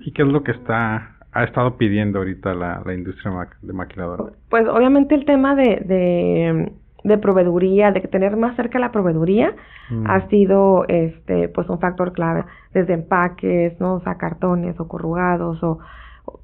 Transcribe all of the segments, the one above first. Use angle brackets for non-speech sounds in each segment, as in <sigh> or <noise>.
¿Y qué es lo que está ha estado pidiendo ahorita la, la industria de maquiladora? Pues obviamente el tema de, de, de proveeduría, de tener más cerca la proveeduría, mm. ha sido este pues un factor clave, desde empaques, ¿no? O sea, cartones o corrugados o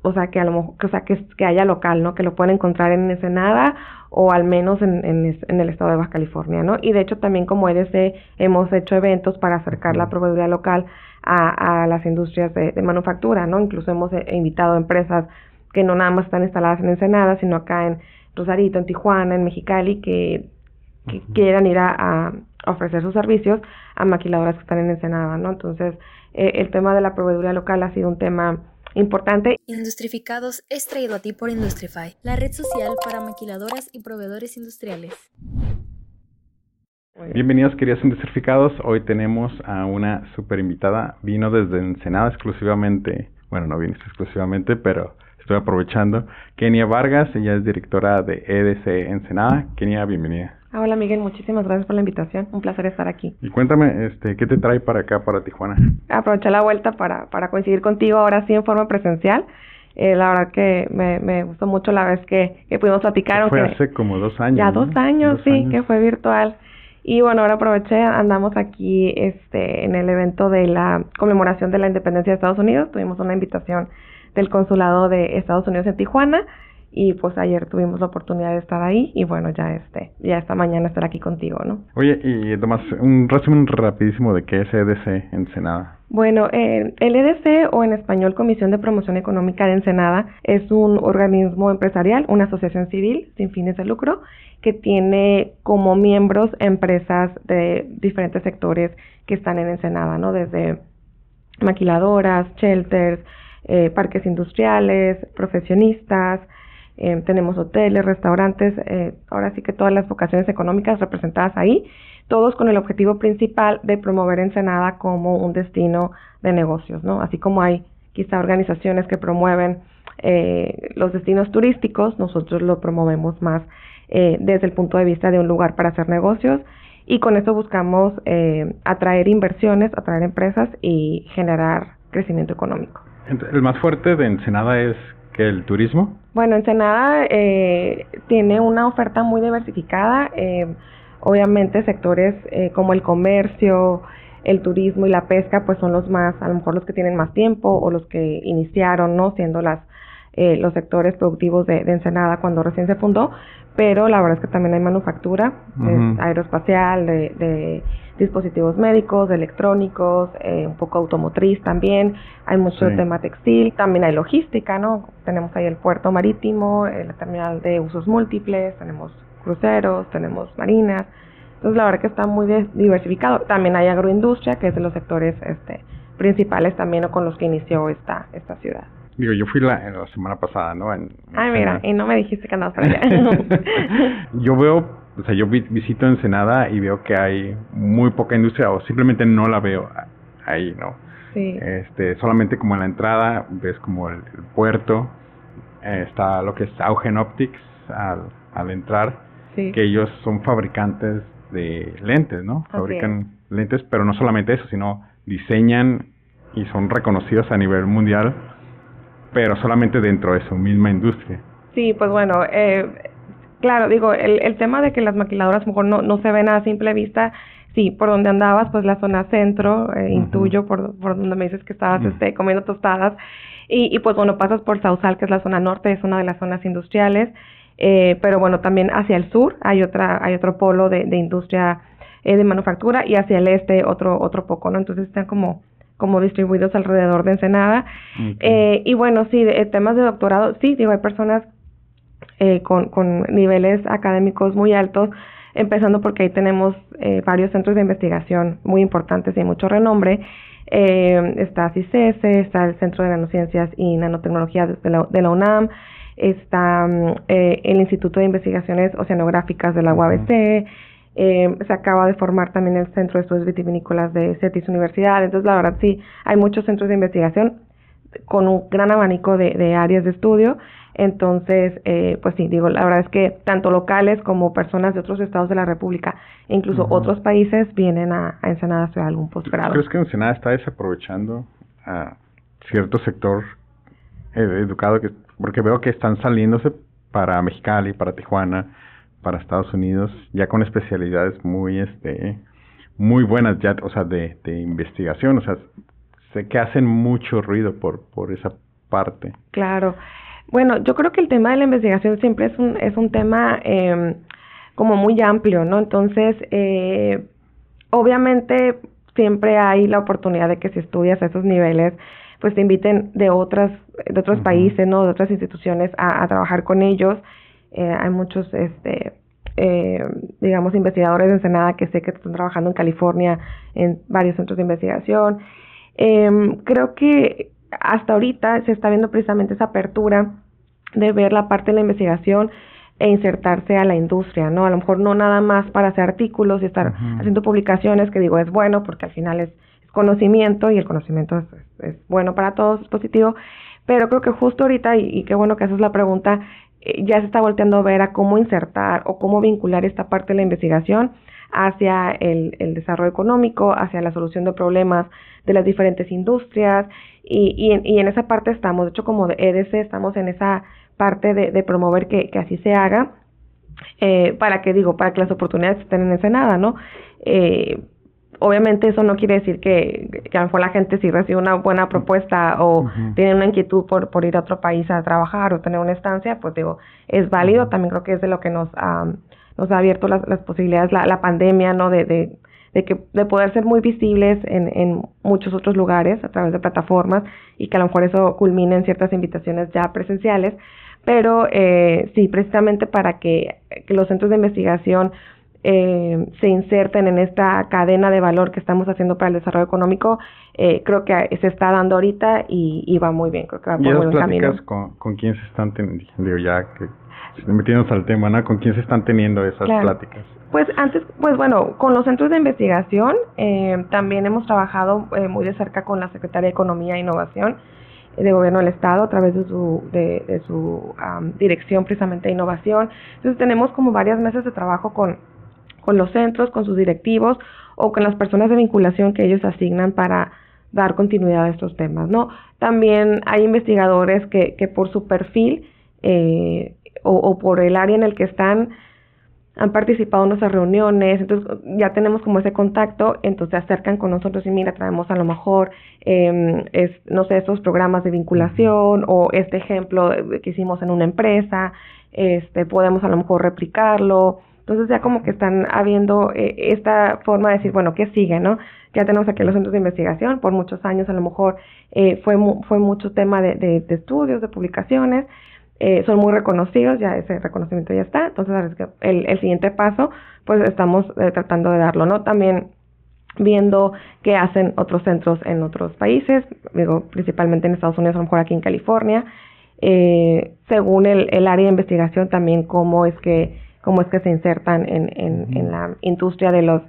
o sea, que a lo mejor, o sea, que, que haya local, ¿no? Que lo puedan encontrar en Ensenada o al menos en, en, en, el estado de Baja California, ¿no? Y de hecho también como EDC hemos hecho eventos para acercar la proveeduría local a, a las industrias de, de, manufactura, ¿no? Incluso hemos eh, invitado empresas que no nada más están instaladas en Ensenada, sino acá en Rosarito, en Tijuana, en Mexicali, que, que quieran ir a, a, ofrecer sus servicios a maquiladoras que están en Ensenada, ¿no? Entonces, eh, el tema de la proveeduría local ha sido un tema importante. Industrificados es traído a ti por Industrify, la red social para maquiladoras y proveedores industriales. Bienvenidos queridos industrificados, hoy tenemos a una super invitada, vino desde Ensenada exclusivamente, bueno no vino exclusivamente, pero estoy aprovechando, Kenia Vargas, ella es directora de EDC Ensenada. Kenia, bienvenida. Ah, hola Miguel, muchísimas gracias por la invitación. Un placer estar aquí. Y cuéntame, este, ¿qué te trae para acá, para Tijuana? Aproveché la vuelta para, para coincidir contigo ahora sí en forma presencial. Eh, la verdad que me, me gustó mucho la vez que, que pudimos platicar. Fue hace como dos años. Ya dos años, sí, que fue virtual. Y bueno, ahora aproveché, andamos aquí este, en el evento de la conmemoración de la independencia de Estados Unidos. Tuvimos una invitación del consulado de Estados Unidos en Tijuana y pues ayer tuvimos la oportunidad de estar ahí y bueno, ya este, ya esta mañana estar aquí contigo, ¿no? Oye, y Tomás, un resumen rapidísimo de qué es EDC Ensenada. Bueno, eh, el EDC o en español Comisión de Promoción Económica de Ensenada es un organismo empresarial, una asociación civil sin fines de lucro que tiene como miembros empresas de diferentes sectores que están en Ensenada, ¿no? Desde maquiladoras, shelters, eh, parques industriales, profesionistas, eh, tenemos hoteles, restaurantes, eh, ahora sí que todas las vocaciones económicas representadas ahí, todos con el objetivo principal de promover Ensenada como un destino de negocios, ¿no? Así como hay quizá organizaciones que promueven eh, los destinos turísticos, nosotros lo promovemos más eh, desde el punto de vista de un lugar para hacer negocios y con eso buscamos eh, atraer inversiones, atraer empresas y generar crecimiento económico. El más fuerte de Ensenada es el turismo. Bueno, Ensenada eh, tiene una oferta muy diversificada. Eh, obviamente sectores eh, como el comercio, el turismo y la pesca, pues son los más, a lo mejor los que tienen más tiempo o los que iniciaron, ¿no? Siendo las eh, los sectores productivos de, de, Ensenada cuando recién se fundó, pero la verdad es que también hay manufactura uh aeroespacial, de, de, dispositivos médicos, de electrónicos, eh, un poco automotriz también, hay mucho sí. tema textil, también hay logística, ¿no? Tenemos ahí el puerto marítimo, el terminal de usos múltiples, tenemos cruceros, tenemos marinas, entonces la verdad que está muy diversificado. También hay agroindustria, que es de los sectores este, principales también o con los que inició esta, esta ciudad. Digo, yo fui la, la semana pasada, ¿no? En, Ay, mira, y no me dijiste que andabas para allá. <laughs> yo veo, o sea, yo vi, visito Ensenada y veo que hay muy poca industria o simplemente no la veo ahí, ¿no? Sí. Este, solamente como en la entrada ves como el, el puerto, eh, está lo que es Augen Optics al, al entrar, sí. que ellos son fabricantes de lentes, ¿no? Fabrican lentes, pero no solamente eso, sino diseñan y son reconocidos a nivel mundial pero solamente dentro de su misma industria. Sí, pues bueno, eh, claro, digo, el, el tema de que las maquiladoras a lo mejor no, no se ven a simple vista, sí, por donde andabas, pues la zona centro, eh, uh -huh. intuyo por, por donde me dices que estabas uh -huh. este, comiendo tostadas, y, y pues bueno, pasas por Sausal, que es la zona norte, es una de las zonas industriales, eh, pero bueno, también hacia el sur hay otra, hay otro polo de, de industria eh, de manufactura, y hacia el este otro, otro poco, ¿no? Entonces están como como distribuidos alrededor de Ensenada. Okay. Eh, y bueno, sí, de, temas de doctorado, sí, digo, hay personas eh, con, con niveles académicos muy altos, empezando porque ahí tenemos eh, varios centros de investigación muy importantes y mucho renombre. Eh, está CICES, está el Centro de Nanociencias y Nanotecnología de la, de la UNAM, está eh, el Instituto de Investigaciones Oceanográficas de la UABC, uh -huh. Eh, se acaba de formar también el Centro de Estudios Vitivinícolas de CETIS Universidad. Entonces, la verdad, sí, hay muchos centros de investigación con un gran abanico de, de áreas de estudio. Entonces, eh, pues sí, digo, la verdad es que tanto locales como personas de otros estados de la República, incluso uh -huh. otros países, vienen a, a Ensenada a hacer algún posgrado. ¿Crees que Ensenada está desaprovechando uh, cierto sector eh, educado, que, porque veo que están saliéndose para Mexicali, para Tijuana, para Estados Unidos, ya con especialidades muy, este, muy buenas, ya, o sea, de, de investigación, o sea, sé que hacen mucho ruido por, por esa parte. Claro. Bueno, yo creo que el tema de la investigación siempre es un, es un tema eh, como muy amplio, ¿no? Entonces, eh, obviamente siempre hay la oportunidad de que si estudias a esos niveles, pues te inviten de otras, de otros países, ¿no? De otras instituciones a, a trabajar con ellos. Eh, hay muchos, este, eh, digamos, investigadores de Ensenada que sé que están trabajando en California en varios centros de investigación. Eh, creo que hasta ahorita se está viendo precisamente esa apertura de ver la parte de la investigación e insertarse a la industria, ¿no? A lo mejor no nada más para hacer artículos y estar haciendo publicaciones, que digo es bueno porque al final es, conocimiento y el conocimiento es, bueno para todos, es positivo, pero creo que justo ahorita, y, qué bueno que haces la pregunta, ya se está volteando a ver a cómo insertar o cómo vincular esta parte de la investigación hacia el, el desarrollo económico, hacia la solución de problemas de las diferentes industrias y, y, en, y en esa parte estamos, de hecho como de EDC estamos en esa parte de, de promover que, que, así se haga, eh, para que digo, para que las oportunidades estén en Ensenada, ¿no? Eh, obviamente eso no quiere decir que, que a lo mejor la gente si recibe una buena propuesta o tiene una inquietud por, por ir a otro país a trabajar o tener una estancia, pues digo, es válido, también creo que es de lo que nos, um, nos ha abierto las, las posibilidades, la, la pandemia, ¿no? De, de, de, que, de poder ser muy visibles en, en muchos otros lugares a través de plataformas y que a lo mejor eso culmine en ciertas invitaciones ya presenciales, pero eh, sí, precisamente para que, que, los centros de investigación eh, se inserten en esta cadena de valor que estamos haciendo para el desarrollo económico, eh, creo que se está dando ahorita y, y va muy bien, creo que va por buen camino. Con, con quién se están teniendo, ya que metiéndonos al tema, ¿no? ¿Con quién se están teniendo esas claro. pláticas? Pues antes, pues bueno, con los centros de investigación eh, también hemos trabajado eh, muy de cerca con la Secretaría de Economía e Innovación de Gobierno del Estado a través de su, de, de su um, dirección precisamente de innovación. Entonces tenemos como varias meses de trabajo con, con los centros, con sus directivos o con las personas de vinculación que ellos asignan para dar continuidad a estos temas, ¿no? También hay investigadores que, que por su perfil eh, o, o por el área en el que están han participado en nuestras reuniones, entonces ya tenemos como ese contacto, entonces se acercan con nosotros y mira, traemos a lo mejor, eh, no sé, estos programas de vinculación o este ejemplo que hicimos en una empresa, este, podemos a lo mejor replicarlo, entonces ya como que están habiendo eh, esta forma de decir, bueno, ¿qué sigue, no? Ya tenemos aquí los centros de investigación, por muchos años a lo mejor eh, fue, mu fue mucho tema de, de, de estudios, de publicaciones, eh, son muy reconocidos, ya ese reconocimiento ya está, entonces el, el siguiente paso, pues estamos eh, tratando de darlo, ¿no? También viendo qué hacen otros centros en otros países, digo, principalmente en Estados Unidos, a lo mejor aquí en California, eh, según el, el área de investigación también cómo es que, cómo es que se insertan en, en, uh -huh. en la industria de los,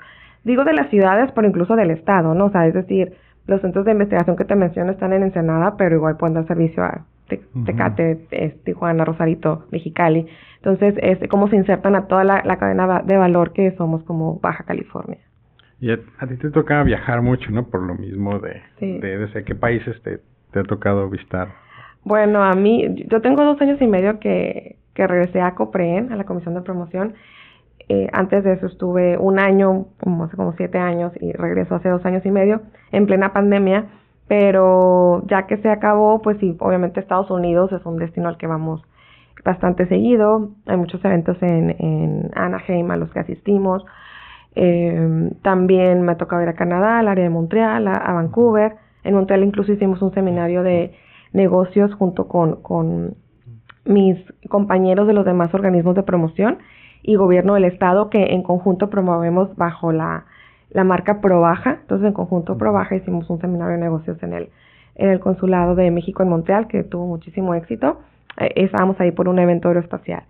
digo de las ciudades, pero incluso del estado, ¿no? O sea, es decir, los centros de investigación que te menciono están en Ensenada, pero igual pueden dar servicio a Tecate, uh -huh. Tijuana, Rosarito, Mexicali. Entonces, es cómo se insertan a toda la, la, cadena de valor que somos como Baja California. Y a, a ti te toca viajar mucho, ¿no? Por lo mismo de, sí. de desde qué países te, te ha tocado visitar. Bueno, a mí, yo tengo dos años y medio que, que regresé a COPREN, a la Comisión de Promoción. Eh, antes de eso estuve un año, hace como siete años, y regreso hace dos años y medio, en plena pandemia. Pero ya que se acabó, pues sí, obviamente Estados Unidos es un destino al que vamos bastante seguido, hay muchos eventos en, en Anaheim a los que asistimos, eh, también me ha tocado ir a Canadá, al área de Montreal, a, a, Vancouver, en Montreal incluso hicimos un seminario de negocios junto con, con mis compañeros de los demás organismos de promoción y gobierno del estado que en conjunto promovemos bajo la la marca Probaja. Entonces, en conjunto Probaja hicimos un seminario de negocios en el, en el Consulado de México en Montreal, que tuvo muchísimo éxito. Eh, estábamos ahí por un evento aeroespacial.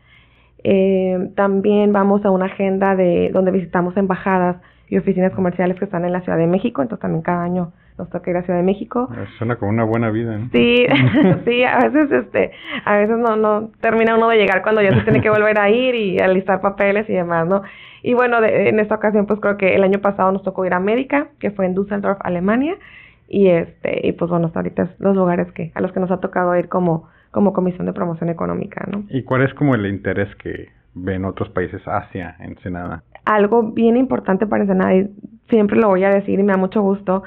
Eh, también vamos a una agenda de donde visitamos embajadas y oficinas comerciales que están en la Ciudad de México, entonces también cada año nos toca ir a Ciudad de México. Suena como una buena vida, ¿no? Sí, <laughs> <laughs> sí, a veces este, a veces no, no termina uno de llegar cuando ya se tiene que volver a ir y alistar papeles y demás, ¿no? Y bueno, de, en esta ocasión pues creo que el año pasado nos tocó ir a América, que fue en Düsseldorf, Alemania, y este y pues bueno hasta ahorita es los lugares que a los que nos ha tocado ir como como comisión de promoción económica no y cuál es como el interés que ven otros países hacia Ensenada algo bien importante para Ensenada y siempre lo voy a decir y me da mucho gusto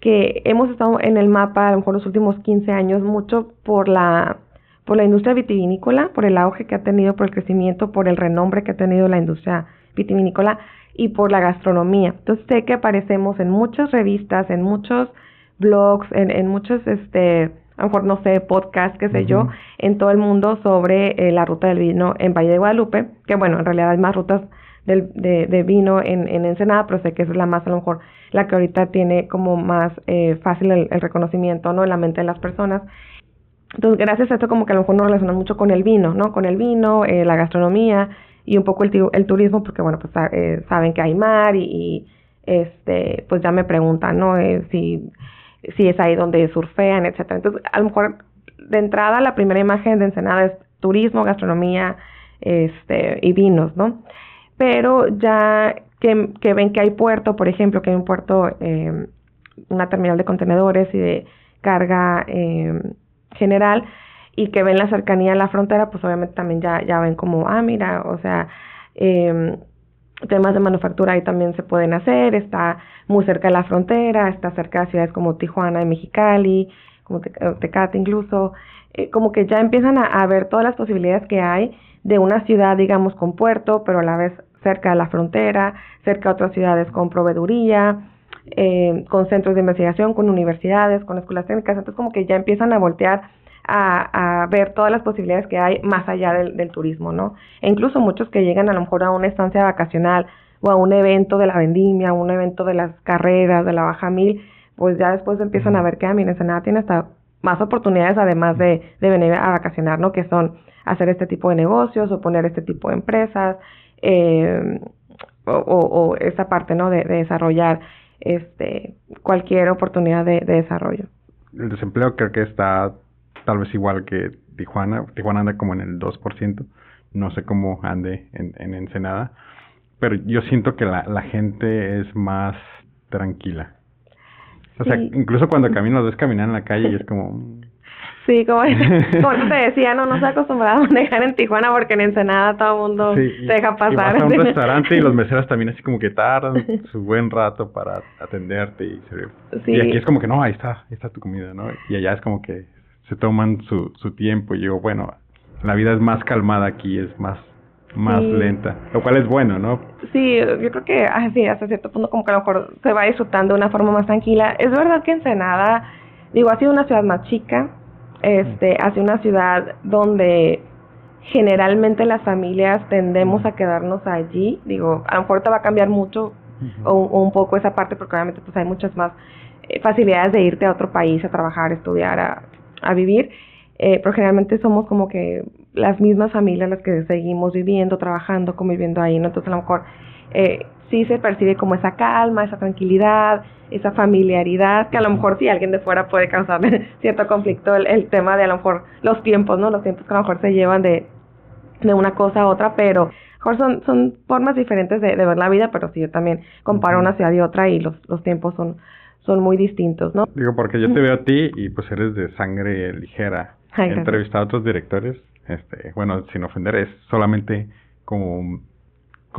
que hemos estado en el mapa a lo mejor los últimos 15 años mucho por la por la industria vitivinícola, por el auge que ha tenido, por el crecimiento, por el renombre que ha tenido la industria vitivinícola y por la gastronomía. Entonces sé que aparecemos en muchas revistas, en muchos blogs, en, en muchos, este, a lo mejor no sé, podcasts, qué sé yo, en todo el mundo sobre eh, la ruta del vino en Valle de Guadalupe, que bueno, en realidad hay más rutas del, de, vino en, en Ensenada, pero sé que es la más, a lo mejor, la que ahorita tiene como más eh, fácil el, reconocimiento, ¿no? En la mente de las personas. Entonces, gracias a esto como que a lo mejor nos relacionamos mucho con el vino, ¿no? Con el vino, eh, la gastronomía y un poco el, el turismo, porque bueno, pues eh, saben que hay mar y, y, este, pues ya me preguntan, ¿no? Eh, si si es ahí donde surfean, etcétera. Entonces, a lo mejor de entrada la primera imagen de Ensenada es turismo, gastronomía, este y vinos, ¿no? Pero ya que, ven que hay puerto, por ejemplo, que hay un puerto, eh, una terminal de contenedores y de carga eh, general y que ven la cercanía a la frontera, pues obviamente también ya, ya ven como, ah, mira, o sea, eh, temas de manufactura ahí también se pueden hacer, está muy cerca de la frontera, está cerca de ciudades como Tijuana y Mexicali, como Tecate incluso, eh, como que ya empiezan a, a, ver todas las posibilidades que hay de una ciudad, digamos, con puerto, pero a la vez cerca de la frontera, cerca de otras ciudades con proveeduría, eh, con centros de investigación, con universidades, con escuelas técnicas, entonces como que ya empiezan a voltear a, a, ver todas las posibilidades que hay más allá del, del, turismo, ¿no? E incluso muchos que llegan a lo mejor a una estancia vacacional o a un evento de la vendimia, a un evento de las carreras, de la baja mil, pues ya después empiezan a ver que, a ah, mí Ensenada tiene hasta más oportunidades además de, de venir a vacacionar, ¿no? Que son hacer este tipo de negocios o poner este tipo de empresas, eh, o, o, o, esa parte, ¿no? De, de desarrollar este cualquier oportunidad de, de desarrollo. El desempleo creo que está tal vez igual que Tijuana. Tijuana anda como en el 2%. No sé cómo ande en, en Ensenada. Pero yo siento que la, la gente es más tranquila. O sea, sí. incluso cuando caminas, ves caminar en la calle y es <laughs> como... Sí, como, <laughs> como te decía, no, no se acostumbrado a manejar en Tijuana porque en Ensenada todo el mundo sí, te deja pasar. Y vas a un <laughs> restaurante y los meseros también así como que tardan su <laughs> buen rato para atenderte y servir. Sí. Y aquí es como que no, ahí está, ahí está tu comida, ¿no? Y allá es como que se toman su, su tiempo y digo, bueno, la vida es más calmada aquí, es más más sí. lenta, lo cual es bueno, ¿no? Sí, yo creo que así hasta cierto punto como que a lo mejor se va disfrutando de una forma más tranquila. Es verdad que Ensenada, digo, ha sido una ciudad más chica, este, ha sido una ciudad donde generalmente las familias tendemos a quedarnos allí, digo, a lo mejor te va a cambiar mucho uh -huh. o, o, un poco esa parte porque obviamente pues hay muchas más eh, facilidades de irte a otro país a trabajar, a estudiar, a, a vivir, eh, pero generalmente somos como que las mismas familias las que seguimos viviendo, trabajando, conviviendo ahí, ¿no? Entonces a lo mejor eh, sí se percibe como esa calma, esa tranquilidad, esa familiaridad, que a lo mejor sí alguien de fuera puede causar <laughs> cierto conflicto el, el tema de a lo mejor los tiempos, ¿no? Los tiempos que a lo mejor se llevan de, de una cosa a otra, pero mejor son, son formas diferentes de, de ver la vida, pero sí yo también comparo una ciudad y otra y los, los tiempos son son muy distintos, ¿no? Digo, porque yo te veo a ti y pues eres de sangre ligera. He entrevistado a otros directores, este, bueno, sin ofender, es solamente como,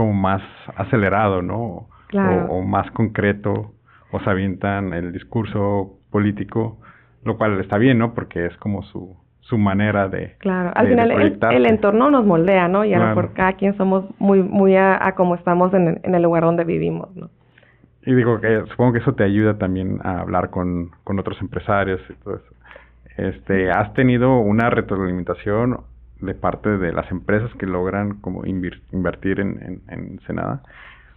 como más acelerado, ¿no? Claro. O, o más concreto, o se avientan el discurso político, lo cual está bien, ¿no? Porque es como su, su manera de claro al de, final de el, el, entorno nos moldea no y a lo claro. mejor cada quien somos muy muy a, a como estamos en, en, el lugar donde vivimos no y digo que supongo que eso te ayuda también a hablar con, con otros empresarios y todo eso. Este, ¿has tenido una retroalimentación de parte de las empresas que logran como invertir en, en, en Senada?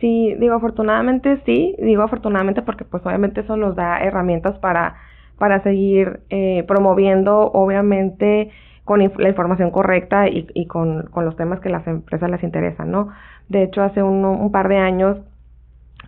Sí, digo afortunadamente sí, digo afortunadamente porque pues obviamente eso nos da herramientas para, para seguir eh, promoviendo obviamente con la información correcta y, y con, con los temas que las empresas les interesan, ¿no? De hecho, hace un, un par de años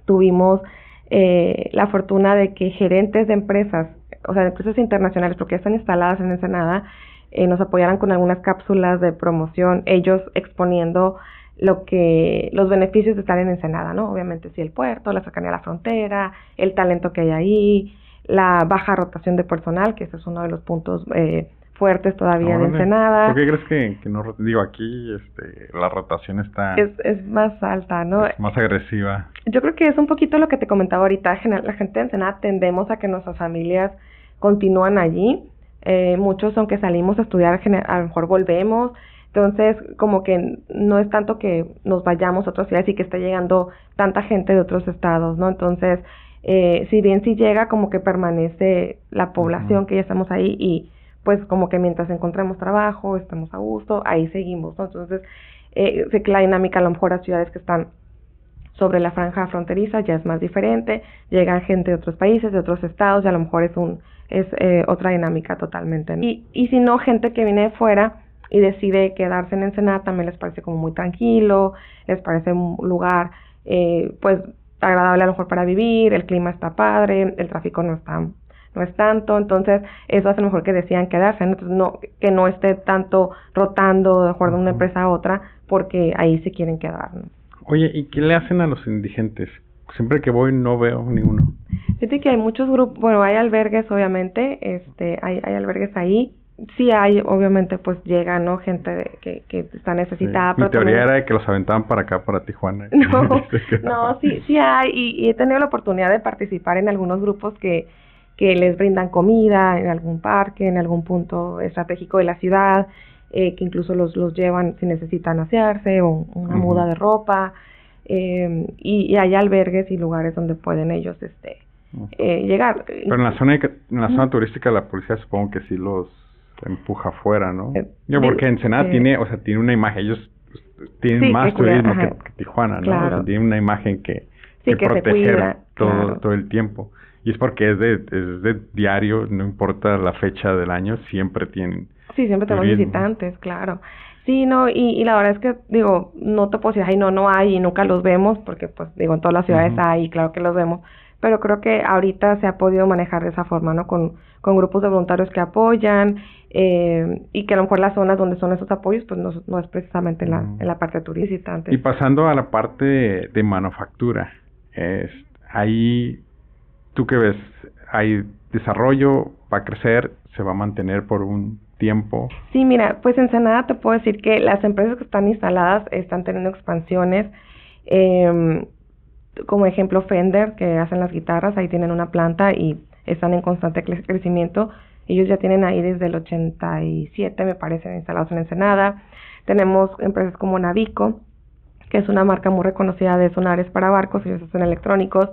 tuvimos eh, la fortuna de que gerentes de empresas, o sea, de empresas internacionales, porque están instaladas en Ensenada, eh, nos apoyaran con algunas cápsulas de promoción, ellos exponiendo lo que los beneficios de estar en Ensenada, ¿no? Obviamente sí el puerto, la cercanía a la frontera, el talento que hay ahí, la baja rotación de personal, que ese es uno de los puntos eh, fuertes todavía de Ensenada. ¿Por qué crees que, no, digo, aquí este, la rotación está... Es, es más alta, ¿no? Es más agresiva. Yo creo que es un poquito lo que te comentaba ahorita, la gente de Ensenada tendemos a que nuestras familias continúan allí, eh, muchos aunque salimos a estudiar, a lo mejor volvemos, entonces, como que no es tanto que nos vayamos a otras ciudades y que esté llegando tanta gente de otros estados, ¿no? Entonces, eh, si bien sí llega, como que permanece la población que ya estamos ahí y pues como que mientras encontremos trabajo, estamos a gusto, ahí seguimos, ¿no? Entonces, eh, sé que la dinámica a lo mejor a ciudades que están sobre la franja fronteriza ya es más diferente, llegan gente de otros países, de otros estados y a lo mejor es un es eh, otra dinámica totalmente. Y, y si no, gente que viene de fuera, y decide quedarse en Ensenada, también les parece como muy tranquilo, les parece un lugar eh, pues agradable a lo mejor para vivir, el clima está padre, el tráfico no está no es tanto, entonces eso hace mejor que decían quedarse, entonces no que no esté tanto rotando de acuerdo de una empresa a otra porque ahí se quieren quedar. Oye, ¿y qué le hacen a los indigentes? Siempre que voy no veo ninguno. Fíjate que hay muchos grupos, bueno, hay albergues obviamente, este, hay, hay albergues ahí, sí hay, obviamente, pues llega, ¿no? Gente que, que está necesitada. Mi teoría era que los aventaban para acá, para Tijuana. <laughs> No, <laughs> no sí, sí hay, y, he tenido la oportunidad de participar en algunos grupos que, que les brindan comida en algún parque, en algún punto estratégico de la ciudad, eh, que incluso los, los llevan si necesitan asearse o una muda de ropa, eh, y, y hay albergues y lugares donde pueden ellos, este, eh, llegar. Pero en la zona en la zona turística la policía supongo que sí los empuja afuera, ¿no? Eh, Yo porque Ensenada tiene, o sea, tiene una imagen, ellos tienen más turismo que, Tijuana, ¿no? O sea, tienen una imagen que, que, proteger todo, todo el tiempo. Y es porque es de, es de diario, no importa la fecha del año, siempre tienen. Sí, siempre tenemos visitantes, claro. Sí, no, y, y la verdad es que, digo, no te puedo decir, ay, no, no hay y nunca los vemos, porque, pues, digo, en todas las ciudades hay, claro que los vemos, pero creo que ahorita se ha podido manejar de esa forma, ¿no? Con, con grupos de voluntarios que apoyan eh, y que a lo mejor las zonas donde son esos apoyos, pues no, no es precisamente en la, en la parte turística. Y pasando a la parte de, manufactura, es, ahí, ¿tú qué ves? ¿Hay desarrollo? ¿Va a crecer? ¿Se va a mantener por un tiempo? Sí, mira, pues en Senada te puedo decir que las empresas que están instaladas están teniendo expansiones. Eh, como ejemplo Fender, que hacen las guitarras, ahí tienen una planta y están en constante crecimiento. Ellos ya tienen ahí desde el 87, me parece, instalados en Ensenada. Tenemos empresas como Navico, que es una marca muy reconocida de sonares para barcos, ellos hacen electrónicos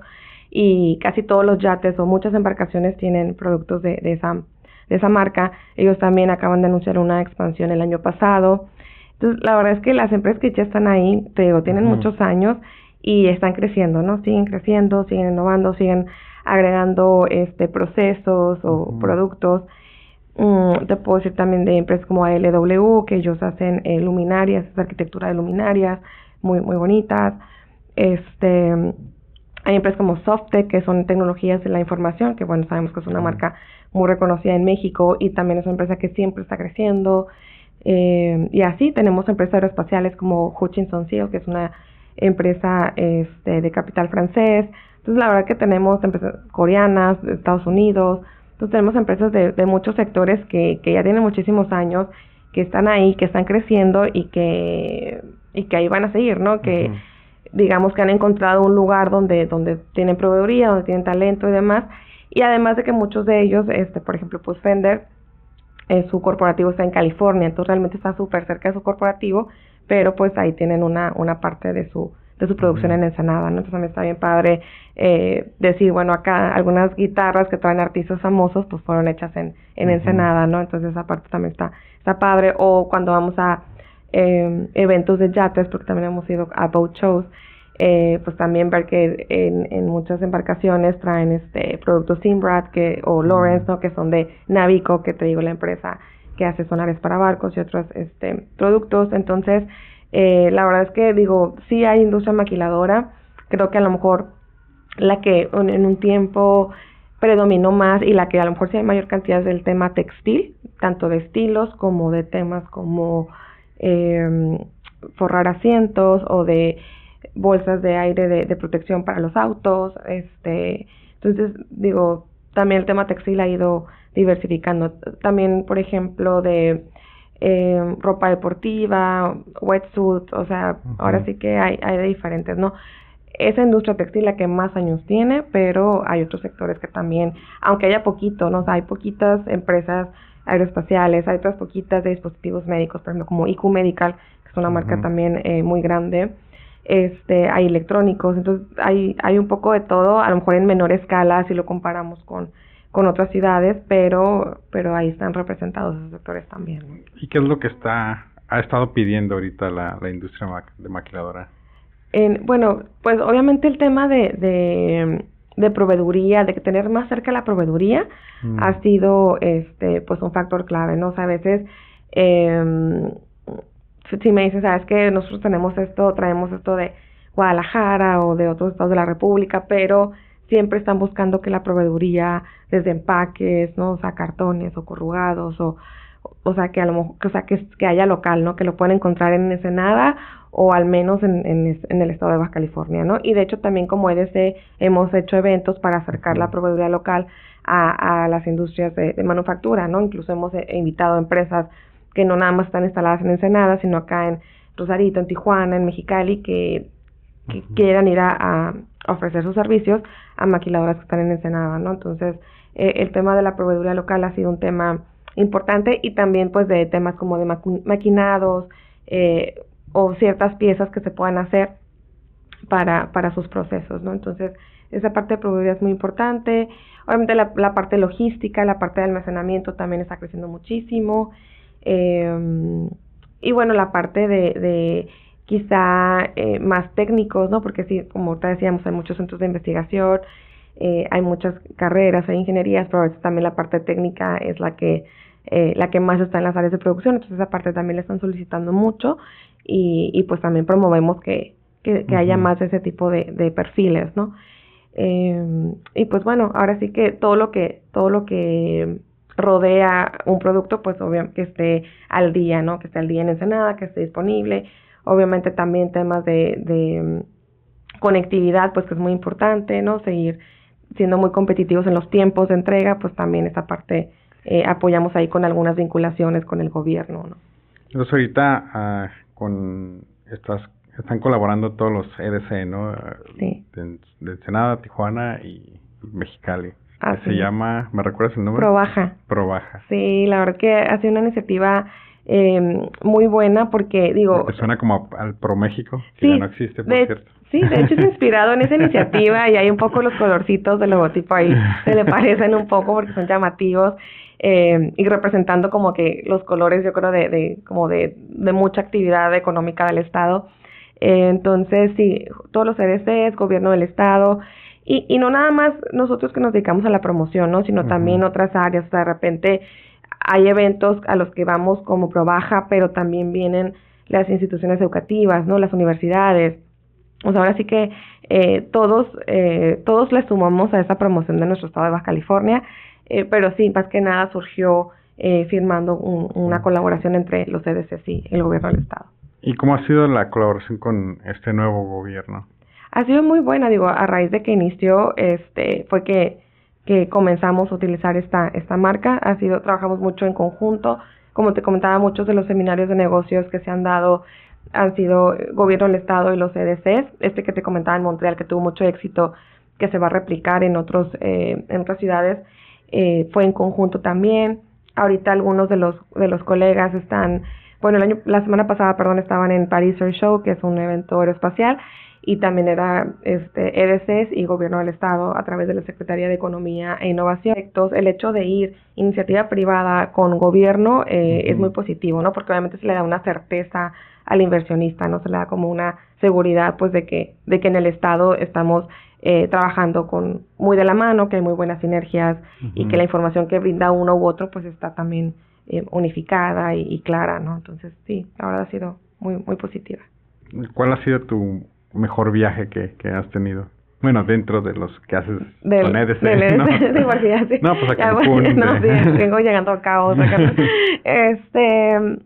y casi todos los yates o muchas embarcaciones tienen productos de, de, esa, de esa marca. Ellos también acaban de anunciar una expansión el año pasado. Entonces, la verdad es que las empresas que ya están ahí, te digo, tienen muchos años y están creciendo, ¿no? Siguen creciendo, siguen innovando, siguen agregando este procesos o productos. Mm, te puedo decir también de empresas como ALW, que ellos hacen eh, luminarias, es arquitectura de luminarias, muy, muy bonitas. Este, hay empresas como Softec, que son tecnologías de la información, que bueno, sabemos que es una marca muy reconocida en México y también es una empresa que siempre está creciendo. Eh, y así tenemos empresas aeroespaciales como Hutchinson Seal, que es una empresa este, de capital francés. Entonces, la verdad que tenemos empresas coreanas, de Estados Unidos. Entonces, tenemos empresas de, de muchos sectores que, que ya tienen muchísimos años, que están ahí, que están creciendo y que, y que ahí van a seguir, ¿no? Que digamos que han encontrado un lugar donde, donde tienen proveeduría, donde tienen talento y demás. Y además de que muchos de ellos, este, por ejemplo, pues Fender, eh, su corporativo está en California, entonces realmente está súper cerca de su corporativo pero pues ahí tienen una, una parte de su, de su producción en Ensenada, ¿no? Entonces también está bien padre eh, decir, bueno, acá algunas guitarras que traen artistas famosos, pues fueron hechas en, en Ensenada, ¿no? Entonces esa parte también está, está padre. O cuando vamos a eh, eventos de yates, porque también hemos ido a boat shows, eh, pues también ver que en, en muchas embarcaciones traen este productos Simbrad que, o Lawrence, ¿no? Que son de Navico, que te digo, la empresa que hace sonares para barcos y otros este, productos. Entonces, eh, la verdad es que digo, sí hay industria maquiladora, creo que a lo mejor la que en un tiempo predominó más y la que a lo mejor sí hay mayor cantidad es del tema textil, tanto de estilos como de temas como eh, forrar asientos o de bolsas de aire de, de, protección para los autos, este, entonces digo, también el tema textil ha ido diversificando. También, por ejemplo, de eh, ropa deportiva, wetsuit, o sea, ahora sí que hay, hay de diferentes, ¿no? Esa industria textil la que más años tiene, pero hay otros sectores que también, aunque haya poquito, ¿no? O sea, hay poquitas empresas aeroespaciales, hay otras poquitas de dispositivos médicos, por ejemplo, como IQ Medical, que es una marca también eh, muy grande, este, hay electrónicos, entonces hay, hay un poco de todo, a lo mejor en menor escala si lo comparamos con, con otras ciudades, pero, pero ahí están representados esos sectores también. ¿Y qué es lo que está, ha estado pidiendo ahorita la, la industria de maquiladora? En, bueno, pues obviamente el tema de, de, de proveeduría, de tener más cerca la proveeduría, mm. ha sido este pues un factor clave, ¿no? O sea, a veces eh, si me dices, sabes que nosotros tenemos esto, traemos esto de Guadalajara o de otros estados de la República, pero siempre están buscando que la proveeduría desde empaques, ¿no? O sea, cartones o corrugados o o sea, que a lo mejor, o sea, que, que haya local, ¿no? Que lo pueden encontrar en Ensenada o al menos en, en, en, el estado de Baja California, ¿no? Y de hecho también como EDC hemos hecho eventos para acercar la proveeduría local a, a las industrias de, de manufactura, ¿no? Incluso hemos eh, invitado a empresas que no nada más están instaladas en Ensenada, sino acá en Rosarito, en Tijuana, en Mexicali, que, quieran ir a, ofrecer sus servicios a maquiladoras que están en Ensenada, ¿no? Entonces, eh, el tema de la proveeduría local ha sido un tema importante y también pues de temas como de maquinados eh, o ciertas piezas que se puedan hacer para, para sus procesos, ¿no? Entonces, esa parte de proveeduría es muy importante. Obviamente la, la parte logística, la parte de almacenamiento también está creciendo muchísimo. Eh, y bueno, la parte de, de quizá eh, más técnicos, ¿no? Porque sí, como te decíamos, hay muchos centros de investigación, eh, hay muchas carreras, hay ingenierías, pero a veces también la parte técnica es la que, eh, la que más está en las áreas de producción, entonces esa parte también le están solicitando mucho y, y pues también promovemos que, que, haya más de ese tipo de, de perfiles, ¿no? Eh, y pues bueno, ahora sí que todo lo que, todo lo que rodea un producto, pues obviamente que esté al día, ¿no? Que esté al día en Ensenada, que esté disponible. Obviamente también temas de, de mm, conectividad, pues que es muy importante, ¿no? Seguir siendo muy competitivos en los tiempos de entrega, pues también esa parte eh, apoyamos ahí con algunas vinculaciones con el gobierno, ¿no? Entonces ahorita ah, con estas están colaborando todos los EDC, ¿no? Sí. De, de Ensenada, Tijuana y Mexicali se llama, ¿me recuerdas el nombre? Probaja. Probaja. Sí, la verdad que ha sido una iniciativa eh, muy buena porque, digo... suena como al Pro México, que ya no existe, por cierto. Sí, de hecho es <laughs> inspirado en esa iniciativa y hay un poco los colorcitos del logotipo ahí, se le parecen un poco porque son llamativos eh, y representando como que los colores, yo creo, de, de como de, de mucha actividad económica del Estado. Eh, entonces, sí, todos los CDCs, gobierno del Estado, y, y no nada más nosotros que nos dedicamos a la promoción, ¿no? Sino también otras áreas. O sea, de repente hay eventos a los que vamos como Probaja, pero también vienen las instituciones educativas, ¿no? Las universidades. O sea, ahora sí que eh, todos, eh, todos le sumamos a esa promoción de nuestro estado de Baja California, eh, pero sí, más que nada surgió eh, firmando un, una colaboración entre los CDC y el gobierno del estado. ¿Y cómo ha sido la colaboración con este nuevo gobierno? ha sido muy buena, digo, a raíz de que inició, este, fue que, que comenzamos a utilizar esta, esta marca, ha sido, trabajamos mucho en conjunto, como te comentaba, muchos de los seminarios de negocios que se han dado han sido gobierno del estado y los EDCs, este que te comentaba en Montreal que tuvo mucho éxito, que se va a replicar en otros, eh, en otras ciudades, eh, fue en conjunto también, ahorita algunos de los, de los colegas están, bueno, el año, la semana pasada, perdón, estaban en Paris Air Show, que es un evento aeroespacial, y también era este, EDCs y Gobierno del Estado a través de la Secretaría de Economía e Innovación. El hecho de ir iniciativa privada con gobierno eh, es muy positivo, ¿no? Porque obviamente se le da una certeza al inversionista, ¿no? Se le da como una seguridad, pues, de que, de que en el Estado estamos eh, trabajando con muy de la mano, que hay muy buenas sinergias y que la información que brinda uno u otro, pues, está también eh, unificada y, y, clara, ¿no? Entonces, sí, la verdad ha sido muy, muy positiva. ¿Cuál ha sido tu mejor viaje que, que has tenido? Bueno, dentro de los que haces del, con EDC, del ¿no? <laughs> sí, no, pues a Cancún. no, sí, vengo llegando a caos. <laughs> este,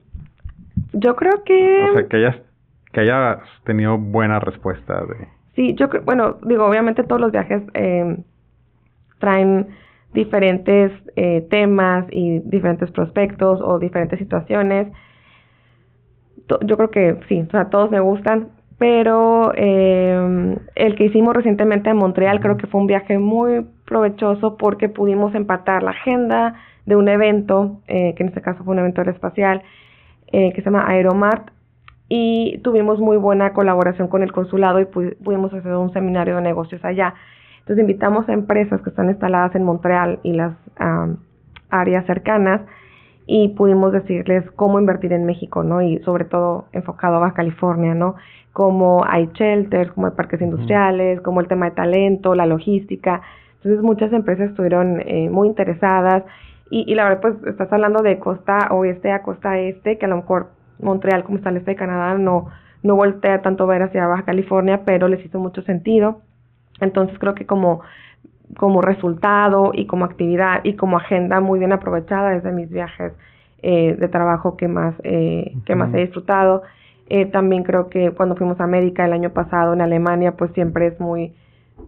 yo creo que... O sea, que hayas, que hayas tenido buena respuesta de... Sí, yo creo, bueno, digo, obviamente todos los viajes eh, traen diferentes eh, temas y diferentes prospectos o diferentes situaciones. yo creo que sí, o sea, todos me gustan, pero eh, el que hicimos recientemente en Montreal creo que fue un viaje muy provechoso porque pudimos empatar la agenda de un evento, eh, que en este caso fue un evento aeroespacial, eh, que se llama Aeromart, y tuvimos muy buena colaboración con el consulado y pudimos hacer un seminario de negocios allá. Entonces invitamos a empresas que están instaladas en Montreal y las áreas cercanas y pudimos decirles cómo invertir en México, ¿no? Y sobre todo enfocado a Baja California, ¿no? Como hay shelters, como hay parques industriales, como el tema de talento, la logística. Entonces muchas empresas estuvieron eh, muy interesadas y, y la verdad pues estás hablando de costa oeste a costa este, que a lo mejor Montreal como está el este de Canadá no, no voltea tanto ver hacia Baja California, pero les hizo mucho sentido. Entonces creo que como, como resultado y como actividad y como agenda muy bien aprovechada es de mis viajes eh, de trabajo que más, eh, que más he disfrutado. Eh, también creo que cuando fuimos a América el año pasado en Alemania, pues siempre es muy,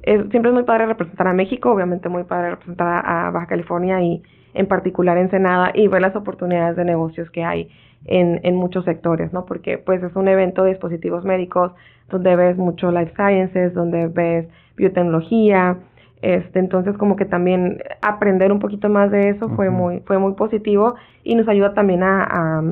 es, siempre es muy padre representar a México, obviamente muy padre representar a Baja California y en particular Ensenada y ver las oportunidades de negocios que hay en, en muchos sectores, ¿no? Porque pues es un evento de dispositivos médicos donde ves mucho life sciences, donde ves biotecnología, este, entonces como que también aprender un poquito más de eso fue muy fue muy positivo y nos ayuda también a, a,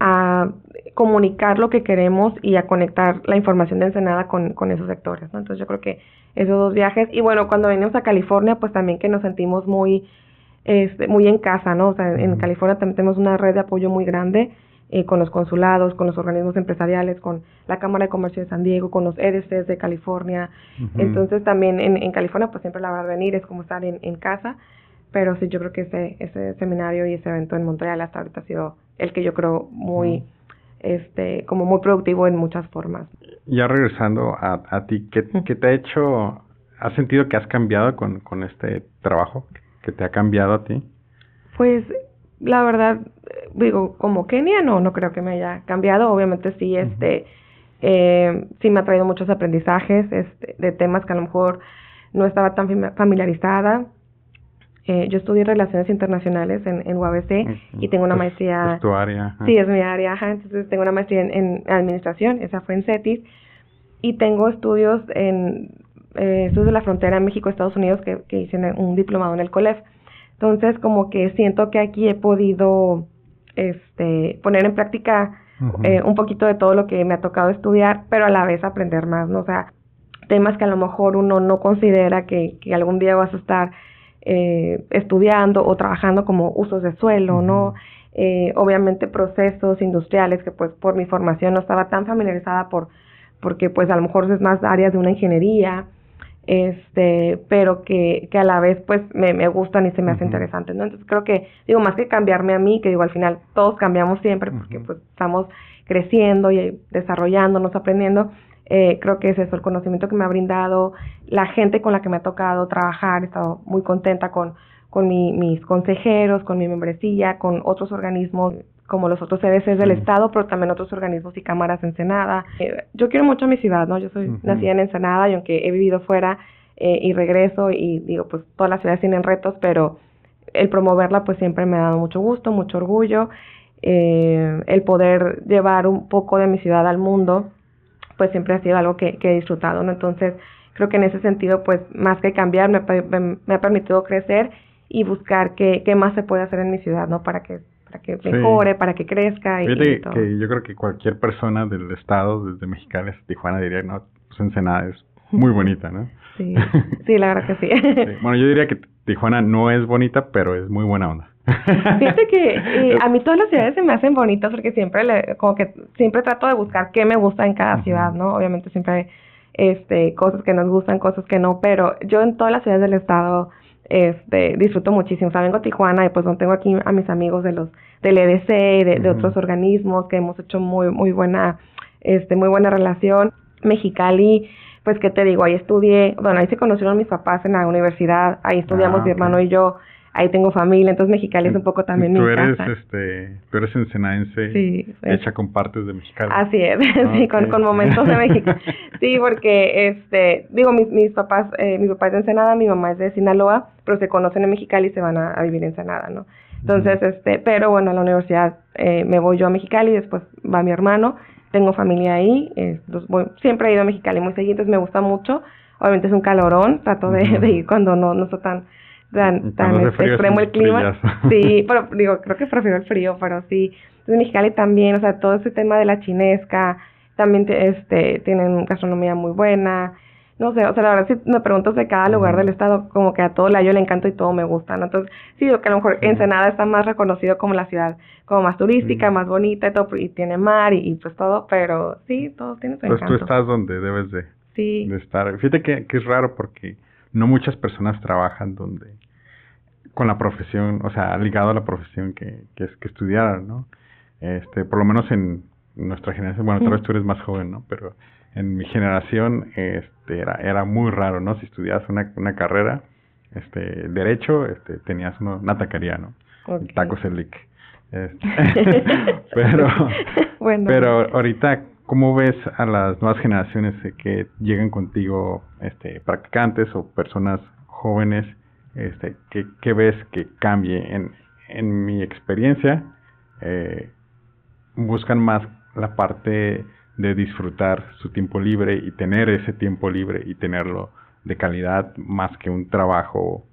a, comunicar lo que queremos y a conectar la información de Ensenada con, con esos sectores, ¿no? Entonces yo creo que esos dos viajes y bueno, cuando venimos a California pues también que nos sentimos muy este, muy en casa, ¿no? O sea, en, California también tenemos una red de apoyo muy grande eh, con los consulados, con los organismos empresariales, con la Cámara de Comercio de San Diego, con los EDCs de California. Entonces también en, en, California pues siempre la verdad venir es como estar en, en casa, pero sí yo creo que ese, ese seminario y ese evento en Montreal hasta ahorita ha sido el que yo creo muy, este, como muy productivo en muchas formas. Ya regresando a, a ti, ¿qué, ¿qué te ha hecho, has sentido que has cambiado con, con este trabajo? que te ha cambiado a ti? Pues la verdad, digo, como Kenia no, no creo que me haya cambiado. Obviamente sí, este, eh, sí me ha traído muchos aprendizajes este, de temas que a lo mejor no estaba tan familiarizada. Eh, yo estudié Relaciones Internacionales en, en UABC y tengo una maestría... Es tu área. Sí, es mi área, entonces tengo una maestría en, en Administración, esa fue en CETIS, y tengo estudios en eh, estudios de la frontera México-Estados Unidos que, que hice un diplomado en el COLEF. Entonces, como que siento que aquí he podido este, poner en práctica eh, un poquito de todo lo que me ha tocado estudiar, pero a la vez aprender más, ¿no? O sea, temas que a lo mejor uno no considera que, que algún día vas a estar eh, estudiando o trabajando como usos de suelo, ¿no? Eh, obviamente procesos industriales que pues por mi formación no estaba tan familiarizada por porque pues a lo mejor es más áreas de una ingeniería este, pero que, que a la vez pues me, me gustan y se me hace interesante, ¿no? Entonces creo que, digo, más que cambiarme a mí, que digo, al final todos cambiamos siempre porque pues estamos creciendo y desarrollándonos, aprendiendo, eh, creo que es eso, el conocimiento que me ha brindado, la gente con la que me ha tocado trabajar, he estado muy contenta con, con mi, mis consejeros, con mi membresía, con otros organismos como los otros CDCs del Estado, pero también otros organismos y cámaras en Ensenada. Eh, yo quiero mucho a mi ciudad, ¿no? Yo soy nacida en Ensenada y aunque he vivido fuera eh, y regreso y digo, pues todas las ciudades tienen retos, pero el promoverla pues siempre me ha dado mucho gusto, mucho orgullo. Eh, el poder llevar un poco de mi ciudad al mundo, pues siempre ha sido algo que, que he disfrutado, ¿no? Entonces, creo que en ese sentido, pues más que cambiar, me, me, me ha permitido crecer y buscar qué, qué más se puede hacer en mi ciudad, ¿no? Para que para que mejore, para que crezca. Y, que yo creo que cualquier persona del estado, desde Mexicali hasta Tijuana, diría, no, pues Ensenada es muy bonita, ¿no? <laughs> Sí, <laughs> sí, la verdad que sí. Bueno, yo diría que Tijuana no es bonita, pero es muy buena onda. <laughs> Fíjate que eh, a mí todas las ciudades se me hacen bonitas porque siempre le, como que siempre trato de buscar qué me gusta en cada ciudad, ¿no? Obviamente siempre hay este, cosas que nos gustan, cosas que no, pero yo en todas las ciudades del estado este, disfruto muchísimo. O sea, vengo a Tijuana y pues no tengo aquí a mis amigos de los del EDC y de, otros organismos que hemos hecho muy muy buena este muy buena relación. Mexicali, pues qué te digo, ahí estudié, bueno, ahí se conocieron mis papás en la universidad, ahí estudiamos ah, mi hermano y yo. Ahí tengo familia, entonces Mexicali es un poco también tú mi eres, casa. Este, tú eres ensenadense Sí, hecha con partes de Mexicali. Así es, <laughs> sí, con, Ok. con momentos de México. <laughs> Sí, porque, este, digo, mis, mis papás, eh, mi papá es de Ensenada, mi mamá es de Sinaloa, pero se conocen en Mexicali y se van a, a vivir en Ensenada, ¿no? Entonces, este, pero bueno, a la universidad eh, me voy yo a Mexicali, después va mi hermano, tengo familia ahí, eh, voy- siempre he ido a Mexicali muy seguido, entonces me gusta mucho. Obviamente es un calorón, trato de, de ir cuando no, no está tan, tan, tan frío extremo el clima. <laughs> Sí, pero digo, creo que prefiero el frío, pero sí. Entonces Mexicali también, o sea, todo ese tema de la chinesca, también te- este, tienen gastronomía muy buena. No sé, o sea, la verdad, si me preguntas de cada lugar del estado, como que a todo la yo le encanto y todo me gusta, ¿no? Entonces, sí, digo que a lo mejor. Ensenada está más reconocido como la ciudad como más turística, más bonita y todo, y tiene mar y, y pues todo, pero sí, todo tiene su Pues tú encanto. estás donde debes de, Sí, de estar. Fíjate que, que es raro porque no muchas personas trabajan donde con la profesión, o sea, ligado a la profesión que, que, que estudiaron, ¿no? Este, por lo menos en nuestra generación, bueno, tal vez tú eres más joven, ¿no? Pero en mi generación, este, era, era muy raro, ¿no? Si estudiabas una, una carrera, este, derecho, este, tenías una, una taquería, ¿no? el lic. Este, <laughs> <laughs> pero, Bueno. pero ahorita, ¿cómo ves a las nuevas generaciones que llegan contigo, este, practicantes o personas jóvenes? Este, ¿qué, ves que cambie? En, mi experiencia, eh, buscan más la parte de disfrutar su tiempo libre y tener ese tiempo libre y tenerlo de calidad más que un trabajo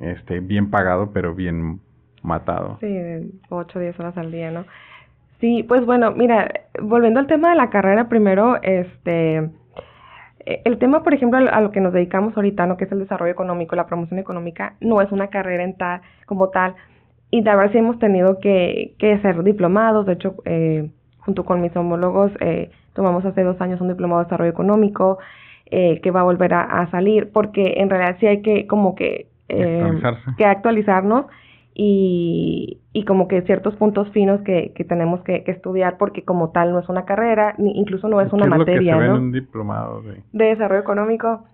este bien pagado pero bien matado. Sí, de 8 o 10 horas al día, ¿no? Sí, pues bueno, mira, volviendo al tema de la carrera primero, este, eh, el tema, por ejemplo, a lo que nos dedicamos ahorita, ¿no? Que es el desarrollo económico, la promoción económica, no es una carrera en tal, como tal, y la verdad sí hemos tenido que, que ser diplomados, de hecho, eh, junto con mis homólogos, eh, tomamos hace dos años un diplomado de desarrollo económico, eh, que va a volver a, a salir, porque en realidad sí hay que como que... eh, que actualizarnos y, y como que ciertos puntos finos que, que tenemos que, que estudiar porque como tal no es una carrera, ni incluso no es una ¿Qué materia, lo que se ve ¿no? en un diplomado de de desarrollo económico,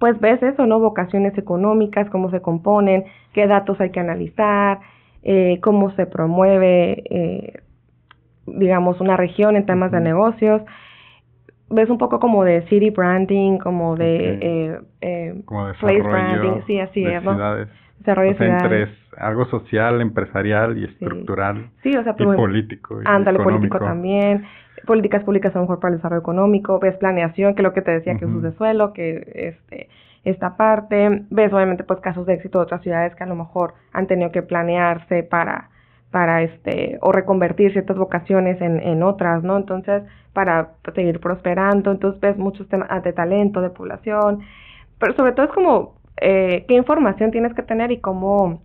pues ves eso, ¿no? Vocaciones económicas, cómo se componen, qué datos hay que analizar, eh, cómo se promueve, eh, digamos, una región en temas de negocios. Ves un poco como de city branding, como de eh, eh, como place desarrollo branding, sí, así de es, ¿no? ciudades. desarrollo O sea, de ciudades. Algo social, empresarial y estructural Sí, o sea, y promueve- político y Ándale, político económico. también. Políticas públicas a lo mejor para el desarrollo económico. Ves planeación, que es lo que te decía, que Ujú. usos de suelo, que este esta parte. Ves obviamente pues casos de éxito de otras ciudades que a lo mejor han tenido que planearse para para este o reconvertir ciertas vocaciones en, en otras, ¿no? Entonces, para seguir prosperando. Entonces, ves muchos temas de talento, de población. Pero sobre todo es como eh, qué información tienes que tener y cómo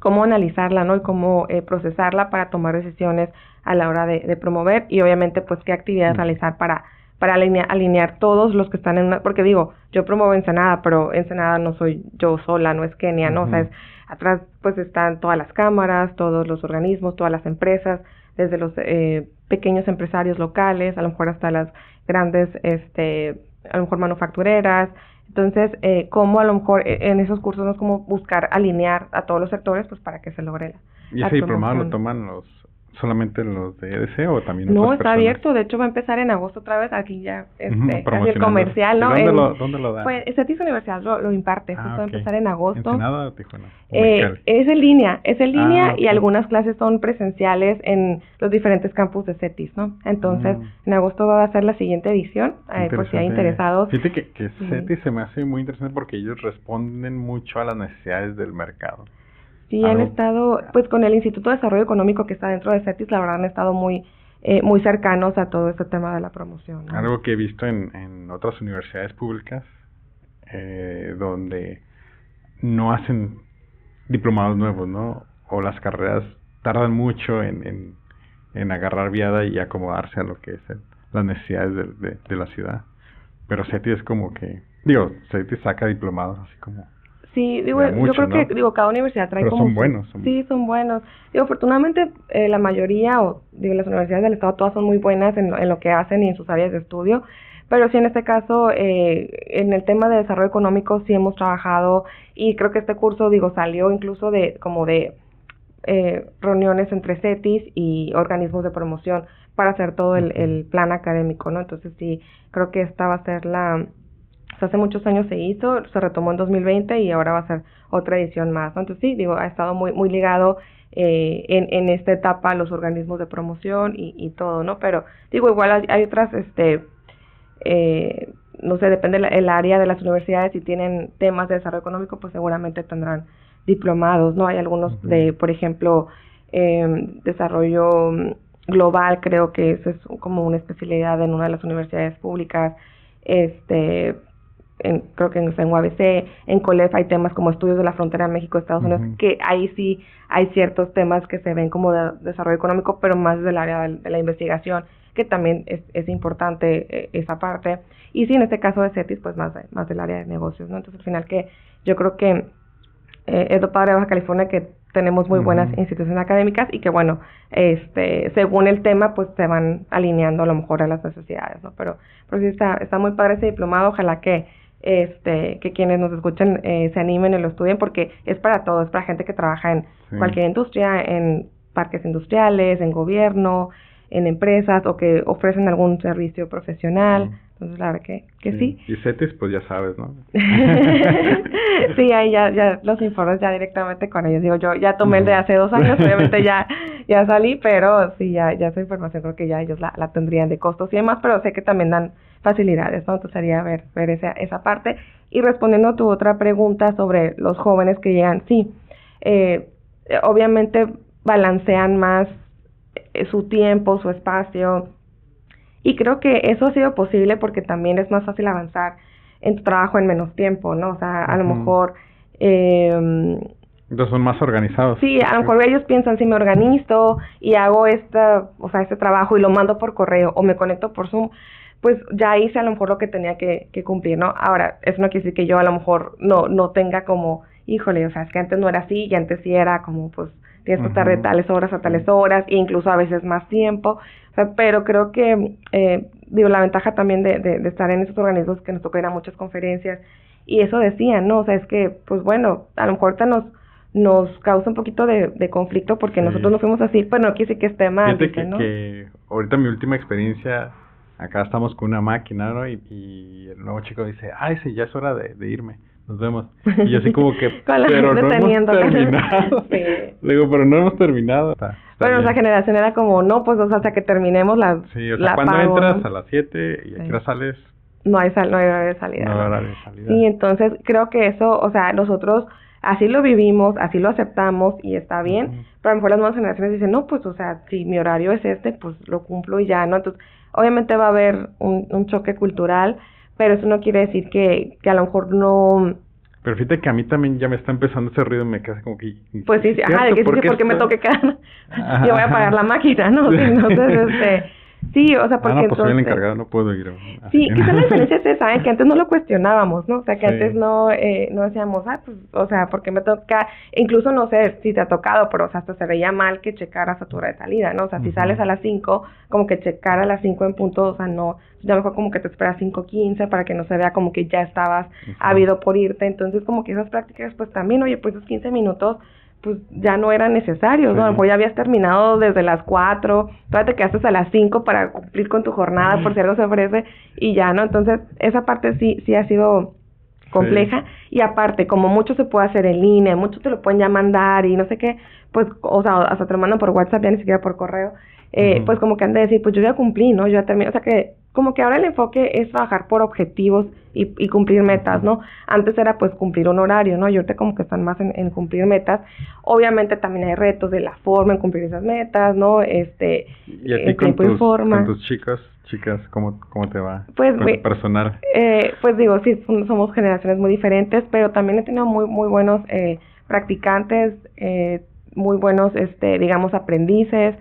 cómo analizarla, ¿no? Y cómo eh, procesarla para tomar decisiones a la hora de, de promover y obviamente pues qué actividades realizar para para alinea- alinear todos los que están en una, porque digo, yo promuevo Ensenada, pero Ensenada no soy yo sola, no es Kenia, ¿no? O sea, es, atrás pues están todas las cámaras, todos los organismos, todas las empresas, desde los eh, pequeños empresarios locales, a lo mejor hasta las grandes, este, a lo mejor manufactureras, entonces, eh, cómo a lo mejor eh, en esos cursos no es como buscar alinear a todos los sectores pues para que se logre la, ¿Y la ese diplomado lo toman los solamente los de EDC o también No, está personas? abierto, de hecho va a empezar en agosto otra vez, aquí ya, este, casi el comercial, ¿Y ¿no? ¿Dónde, lo, ¿Dónde lo dan? Pues CETIS Universidad lo, lo imparte, Ah, justo va a empezar en agosto. ¿Ensenada Tijuana? ¿O Eh, es en línea, es en línea Ah, y ok. algunas clases son presenciales en los diferentes campus de CETIS, ¿no? Entonces, Mm. en agosto va a ser la siguiente edición, eh, por si hay interesados. Fíjate que, que Sí. CETI se me hace muy interesante porque ellos responden mucho a las necesidades del mercado. Sí, han estado, pues con el Instituto de Desarrollo Económico que está dentro de CETIS, la verdad han estado muy, eh, muy cercanos a todo este tema de la promoción. ¿no? Algo que he visto en, en otras universidades públicas, eh, donde no hacen diplomados nuevos, ¿no? O las carreras tardan mucho en, en, en agarrar viada y acomodarse a lo que es el- las necesidades de, de, de la ciudad. Pero CETI es como que, digo, CETI saca diplomados así como... Sí, digo, yo creo ¿no? que digo cada universidad trae Pero como son buenos, son- Sí, son buenos. Digo, afortunadamente eh, la mayoría o digo las universidades del estado todas son muy buenas en, lo- en lo que hacen y en sus áreas de estudio, Pero sí, en este caso, eh, en el tema de desarrollo económico sí hemos trabajado y creo que este curso, digo, salió incluso de como de eh, reuniones entre CETIS y organismos de promoción para hacer todo el, el, plan académico, ¿no? Entonces sí, creo que esta va a ser la... hace muchos años se hizo, se retomó en 2020 y ahora va a ser otra edición más, ¿no? Entonces sí, digo, ha estado muy, muy ligado eh, en, en esta etapa los organismos de promoción y, y todo, ¿no? Pero digo, igual hay, hay otras, este, eh, no sé, depende el área de las universidades, si tienen temas de desarrollo económico, pues seguramente tendrán diplomados, ¿no? Hay algunos de, por ejemplo, eh, desarrollo global, creo que eso es como una especialidad en una de las universidades públicas, este, en, creo que en, en UABC, en COLEF hay temas como estudios de la frontera México-Estados Unidos, que ahí sí hay ciertos temas que se ven como de desarrollo económico, pero más del área de, la investigación, que también es, es importante eh, esa parte. Y sí, en este caso de CETIS, pues más, más del área de negocios, ¿no? Entonces, al final que yo creo que eh, es lo padre de Baja California que tenemos muy buenas instituciones académicas y que bueno, este, según el tema, pues se van alineando a lo mejor a las necesidades, ¿no? Pero, pero sí está, está muy padre ese diplomado, ojalá que este, que quienes nos escuchen eh, se animen y lo estudien porque es para todo, es para gente que trabaja en cualquier industria, en parques industriales, en gobierno, en empresas o que ofrecen algún servicio profesional. Entonces, la verdad que, que sí. Y CETIS, pues ya sabes, ¿no? <laughs> sí, ahí ya, ya los informes ya directamente con ellos. Digo, yo ya tomé el de hace dos años, obviamente ya, <laughs> ya salí, pero sí, ya, ya esa información creo que ya ellos la, la tendrían de costos y demás, pero sé que también dan facilidades, ¿no? Entonces sería ver, ver esa, esa parte. Y respondiendo a tu otra pregunta sobre los jóvenes que llegan, sí, eh, obviamente balancean más eh, su tiempo, su espacio, y creo que eso ha sido posible porque también es más fácil avanzar en tu trabajo en menos tiempo, ¿no? O sea, a lo mejor... Eh, Entonces son más organizados. Sí, a lo mejor ellos piensan, si me organizo y hago esta, o sea, este trabajo y lo mando por correo o me conecto por Zoom, pues ya hice a lo mejor lo que tenía que, que cumplir, ¿no? Ahora, eso no quiere decir que yo a lo mejor no, no tenga como, híjole, o sea, es que antes no era así y antes sí era como, pues, tienes que estar de tales horas a tales horas, e incluso a veces más tiempo. O sea, pero creo que, eh, digo, la ventaja también de, de, estar en esos organismos que nos toca ir a muchas conferencias, y eso decían, ¿no? O sea, es que, pues bueno, a lo mejor nos nos causa un poquito de, de conflicto porque nosotros no fuimos así, pero no quiere decir que esté mal. Fíjate que, ¿no? que ahorita mi última experiencia, acá estamos con una máquina, ¿no? Y, y el nuevo chico dice, ay, sí, ya es hora de, de irme nos vemos. Y así como que, <laughs> pero no hemos terminado. <laughs> sí. Le <laughs> digo, pero no hemos terminado. Está, pero nuestra generación era como, no, pues o sea, hasta que terminemos la Sí, o sea, cuando entras a las 7 y aquí sales... No hay, sal, no hay hora de salida. No hay hora de salida. Sí, entonces creo que eso, o sea, nosotros así lo vivimos, así lo aceptamos y está bien, pero a lo mejor las nuevas generaciones dicen, no, pues, o sea, si mi horario es este, pues lo cumplo y ya, ¿no? Entonces, obviamente va a haber un, un choque cultural, pero eso no quiere decir que, que a lo mejor no... Pero fíjate que a mí también ya me está empezando ese ruido y me queda como que... Pues sí, sí ajá, de que sí, porque me toque quedar... <laughs> Yo voy a apagar la máquina, ¿no? <laughs> Entonces, este... Sí, o sea, porque ah, no, pues soy el encargado, no puedo ir. Sí, quizás la <laughs> diferencia es esa, ¿eh? que antes no lo cuestionábamos, ¿no? O sea, que sí. antes no, eh, no decíamos, ah, pues, o sea, porque me toca, incluso no sé si te ha tocado, pero, o sea, hasta se veía mal que checaras a tu hora de salida, ¿no? O sea, uh -huh. si sales a las 5, como que checar a las 5 en punto, o sea, no, ya mejor como que te esperas 5.15 para que no se vea como que ya estabas uh -huh. habido por irte, entonces como que esas prácticas, pues también, oye, pues esos 15 minutos pues ya no eran necesarios, ¿no? A lo mejor ya habías terminado desde las 4, todavía te quedaste a las 5 para cumplir con tu jornada por si algo se ofrece y ya, ¿no? Entonces, esa parte sí, sí ha sido compleja sí. y aparte, como mucho se puede hacer en línea, mucho te lo pueden ya mandar y no sé qué, pues, o sea, hasta te lo mandan por WhatsApp, ya ni siquiera por correo, eh, uh -huh. pues como que han de decir, pues yo ya cumplí, ¿no? Yo ya terminé, o sea que como que ahora el enfoque es trabajar por objetivos y, y, cumplir metas, ¿no? Antes era pues cumplir un horario, ¿no? Y ahorita como que están más en, en, cumplir metas. Obviamente también hay retos de la forma en cumplir esas metas, ¿no? Este, ¿Y a ti con tus, forma. con tus chicos, chicas, ¿cómo, cómo te va? Pues, con tu personal. Eh, pues digo, sí, somos generaciones muy diferentes, pero también he tenido muy, muy buenos eh, practicantes, eh, muy buenos, este, digamos, aprendices.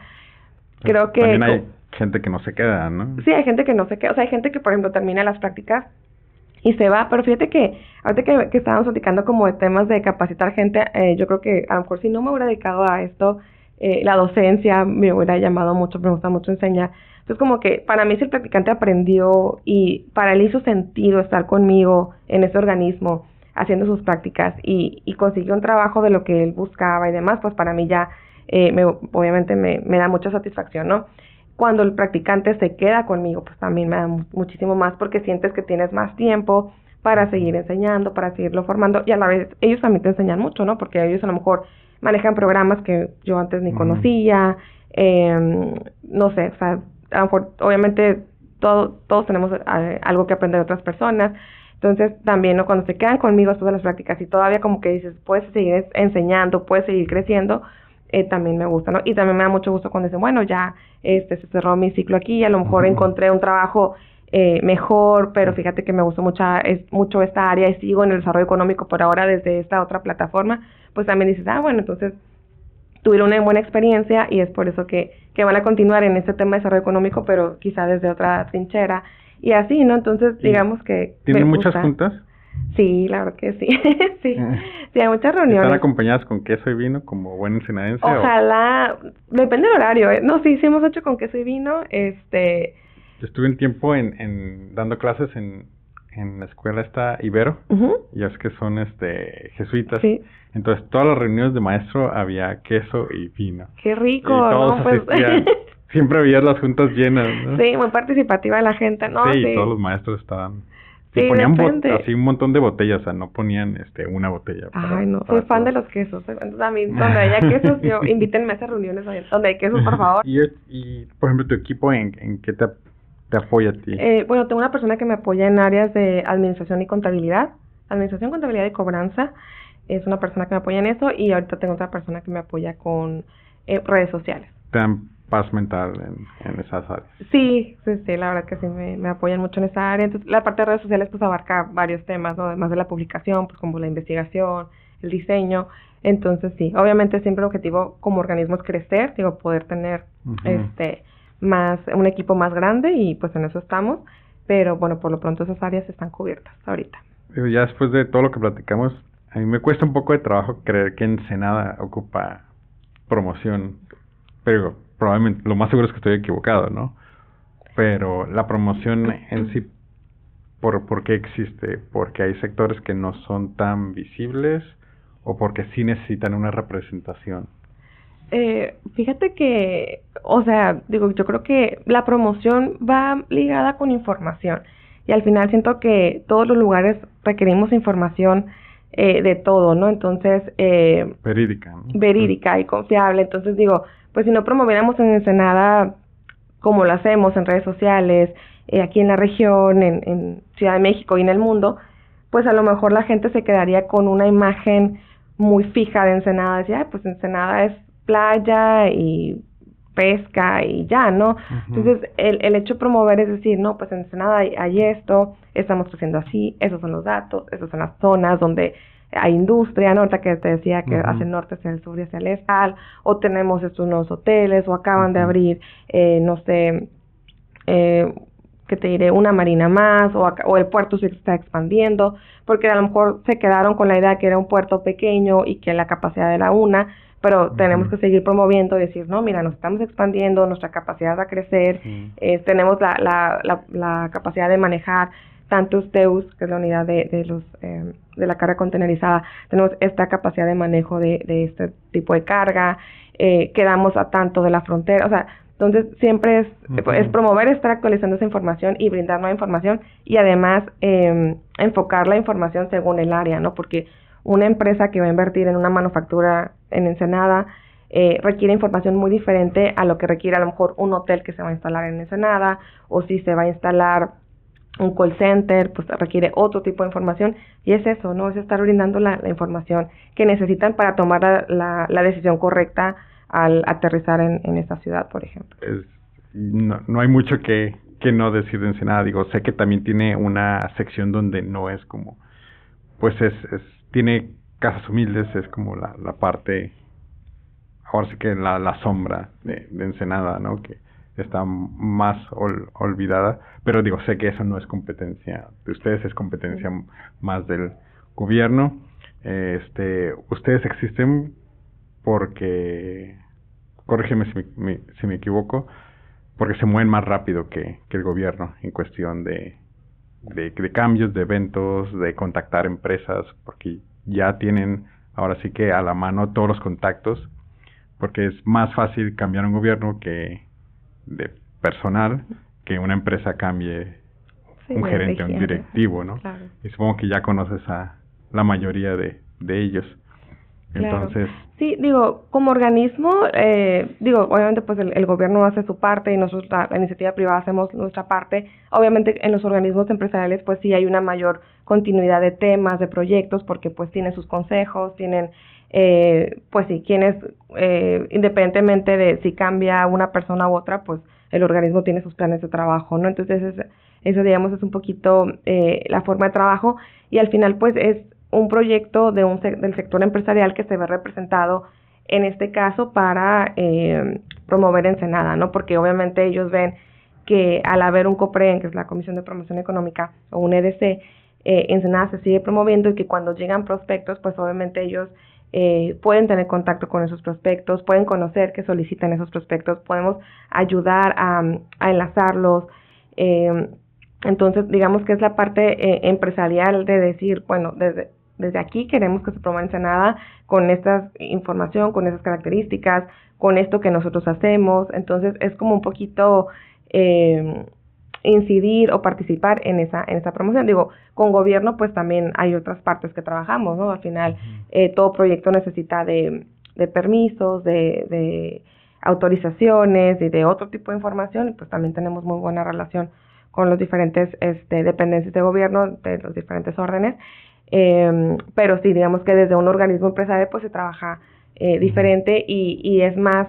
Creo que... También hay gente que no se queda, ¿no? Sí, hay gente que no se queda. O sea, hay gente que, por ejemplo, termina las prácticas y se va. Pero fíjate que, ahorita que, que estábamos platicando como de temas de capacitar gente, eh, yo creo que a lo mejor si no me hubiera dedicado a esto, eh, la docencia me hubiera llamado mucho, me gusta mucho enseñar. Entonces como que para mí si el practicante aprendió y para él hizo sentido estar conmigo en ese organismo haciendo sus prácticas y, y consiguió un trabajo de lo que él buscaba y demás, pues para mí ya eh, me, obviamente me, me da mucha satisfacción, ¿no? Cuando el practicante se queda conmigo, pues también me da muchísimo más porque sientes que tienes más tiempo para seguir enseñando, para seguirlo formando y a la vez ellos también te enseñan mucho, ¿no? Porque ellos a lo mejor manejan programas que yo antes ni conocía, eh, no sé, o sea, a lo mejor, obviamente todo, todos tenemos eh, algo que aprender de otras personas, entonces también ¿no? cuando se quedan conmigo después de las prácticas y todavía como que dices, puedes seguir enseñando, puedes seguir creciendo, eh, también me gusta, ¿no? Y también me da mucho gusto cuando dicen, bueno, ya este se cerró mi ciclo aquí, a lo mejor encontré un trabajo eh, mejor, pero fíjate que me gustó mucho, es, mucho esta área y sigo en el desarrollo económico por ahora desde esta otra plataforma, pues también dices, ah, bueno, entonces tuvieron una buena experiencia y es por eso que, que van a continuar en este tema de desarrollo económico, pero quizá desde otra trinchera y así, ¿no? Entonces, digamos que... ¿Tienen muchas juntas? Sí, claro que sí. <laughs> sí. Eh. sí, hay muchas reuniones. ¿Están acompañadas con queso y vino como buen ensenadense? Ojalá, depende del horario. ¿eh? No, sí, sí hemos hecho con queso y vino. Este... estuve un tiempo en, en dando clases en, en la escuela esta Ibero, y es que son este jesuitas. Sí. Entonces, todas las reuniones de maestro había queso y vino. Qué rico, ¿no? Pues... <laughs> Siempre veías las juntas llenas, ¿no? Sí, muy participativa la gente, ¿no? Sí, todos los maestros estaban... Sí, ponían así un montón de botellas, o sea, no ponían este una botella. Ay, no, soy fan de los quesos. Entonces, a mí, donde haya quesos, yo, <laughs> invítenme a esas reuniones donde hay quesos, por <laughs> favor. y, y, por ejemplo, tu equipo, ¿en, en qué te, te apoya a ti? Eh, bueno, tengo una persona que me apoya en áreas de administración y contabilidad. Administración, contabilidad y cobranza. Es una persona que me apoya en eso y ahorita tengo otra persona que me apoya con eh, redes sociales. ¿Te paz mental en, esas áreas. Sí, sí, sí, la verdad que sí me, me, apoyan mucho en esa área. Entonces, la parte de redes sociales pues abarca varios temas, ¿no? Además de la publicación, pues como la investigación, el diseño. Entonces, sí, obviamente siempre el objetivo como organismo es crecer, digo, poder tener este más un equipo más grande y pues en eso estamos, pero bueno, por lo pronto esas áreas están cubiertas ahorita. Ya después de todo lo que platicamos, a mí me cuesta un poco de trabajo creer que Ensenada ocupa promoción, pero probablemente, lo más seguro es que estoy equivocado, ¿no? Pero la promoción en sí, ¿por, ¿por qué existe? ¿Porque hay sectores que no son tan visibles o porque sí necesitan una representación? Eh, fíjate que, o sea, digo, yo creo que la promoción va ligada con información y al final siento que todos los lugares requerimos información eh, de todo, ¿no? Entonces, eh, verídica. ¿no? Verídica y confiable. Entonces digo, pues si no promoviéramos en Ensenada como lo hacemos en redes sociales, eh, aquí en la región, en, en Ciudad de México y en el mundo, pues a lo mejor la gente se quedaría con una imagen muy fija de Ensenada, decía, pues Ensenada es playa y pesca y ya, ¿no? Entonces, el, el hecho de promover es decir, no, pues en Ensenada hay, hay, esto, estamos creciendo así, esos son los datos, esas son las zonas donde hay industria, ¿no? Ahorita que te decía que hacia el norte, hacia el sur y hacia el este, o tenemos estos nuevos hoteles, o acaban de abrir, eh, no sé, eh, que te diré, una marina más, o, o el puerto se está expandiendo, porque a lo mejor se quedaron con la idea que era un puerto pequeño y que la capacidad era una, pero tenemos que seguir promoviendo y decir, no, mira, nos estamos expandiendo, nuestra capacidad va a crecer, eh, tenemos la, la, la, la, capacidad de manejar tantos TEUS, que es la unidad de, de los eh, de la carga contenerizada, tenemos esta capacidad de manejo de, de este tipo de carga, eh, quedamos a tanto de la frontera, o sea, entonces siempre es, es promover estar actualizando esa información y brindar nueva información y además eh, enfocar la información según el área, ¿no? Porque una empresa que va a invertir en una manufactura en Ensenada eh, requiere información muy diferente a lo que requiere a lo mejor un hotel que se va a instalar en Ensenada o si se va a instalar un call center, pues requiere otro tipo de información y es eso, ¿no? Es estar brindando la, información que necesitan para tomar la, la, decisión correcta al aterrizar en, en esta ciudad, por ejemplo. no, no hay mucho que, que no decir de Ensenada, digo, sé que también tiene una sección donde no es como, pues es, es tiene casas humildes, es como la, la parte, ahora sí que la, la sombra de, de Ensenada, ¿no? Que, está más olvidada, pero digo, sé que eso no es competencia de ustedes, es competencia más del gobierno. Este, ustedes existen porque corrígeme si me, si me equivoco, porque se mueven más rápido que, que el gobierno en cuestión de, de, de, cambios, de eventos, de contactar empresas, porque ya tienen ahora sí que a la mano todos los contactos, porque es más fácil cambiar un gobierno que de personal que una empresa cambie un gerente, un directivo, ¿no? Y supongo que ya conoces a la mayoría de, de ellos. Entonces. Sí, digo, como organismo, eh, digo, obviamente pues el, gobierno hace su parte y nosotros, la, iniciativa privada, hacemos nuestra parte. Obviamente en los organismos empresariales pues sí hay una mayor continuidad de temas, de proyectos, porque pues tienen sus consejos, tienen, eh, pues sí, quienes, eh, independientemente de si cambia una persona u otra, pues el organismo tiene sus planes de trabajo, ¿no? Entonces, es, eso, digamos, es un poquito eh, la forma de trabajo y al final, pues, es un proyecto de un, del sector empresarial que se ve representado en este caso para eh, promover Ensenada, ¿no? Porque obviamente ellos ven que al haber un COPREN, que es la Comisión de Promoción Económica, o un EDC, eh, Ensenada se sigue promoviendo y que cuando llegan prospectos, pues obviamente ellos eh, pueden tener contacto con esos prospectos, pueden conocer que solicitan esos prospectos, podemos ayudar a, a enlazarlos. Eh, entonces, digamos que es la parte eh, empresarial de decir, bueno, desde, desde aquí queremos que se promueva nada con esta información, con esas características, con esto que nosotros hacemos. Entonces, es como un poquito eh, incidir o participar en esa, en esa promoción. Digo, con gobierno pues también hay otras partes que trabajamos, ¿no? Al final eh, todo proyecto necesita de, de permisos, de, de autorizaciones y de otro tipo de información y pues también tenemos muy buena relación con los diferentes este, dependencias de gobierno de los diferentes órdenes. Eh, pero sí, digamos que desde un organismo empresarial pues se trabaja eh, diferente y, y es más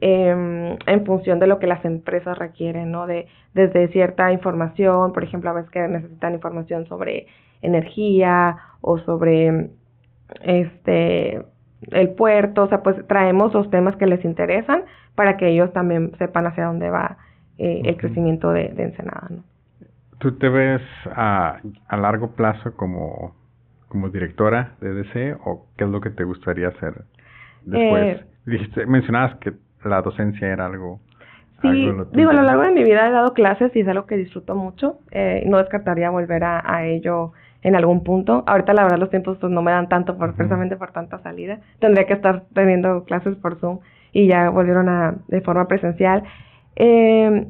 eh, en función de lo que las empresas requieren, ¿no? De, desde cierta información, por ejemplo, a veces que necesitan información sobre energía o sobre este el puerto, o sea, pues traemos los temas que les interesan para que ellos también sepan hacia dónde va eh, el crecimiento de, de Ensenada, ¿no? ¿Tú te ves a, a largo plazo como, como directora de DC o qué es lo que te gustaría hacer después? Eh, mencionabas que la docencia era algo... Sí, digo, a lo largo de mi vida he dado clases y es algo que disfruto mucho. Eh, no descartaría volver a, a, ello en algún punto. Ahorita la verdad los tiempos pues, no me dan tanto por, precisamente por tanta salida. Tendría que estar teniendo clases por Zoom y ya volvieron a de forma presencial. Eh,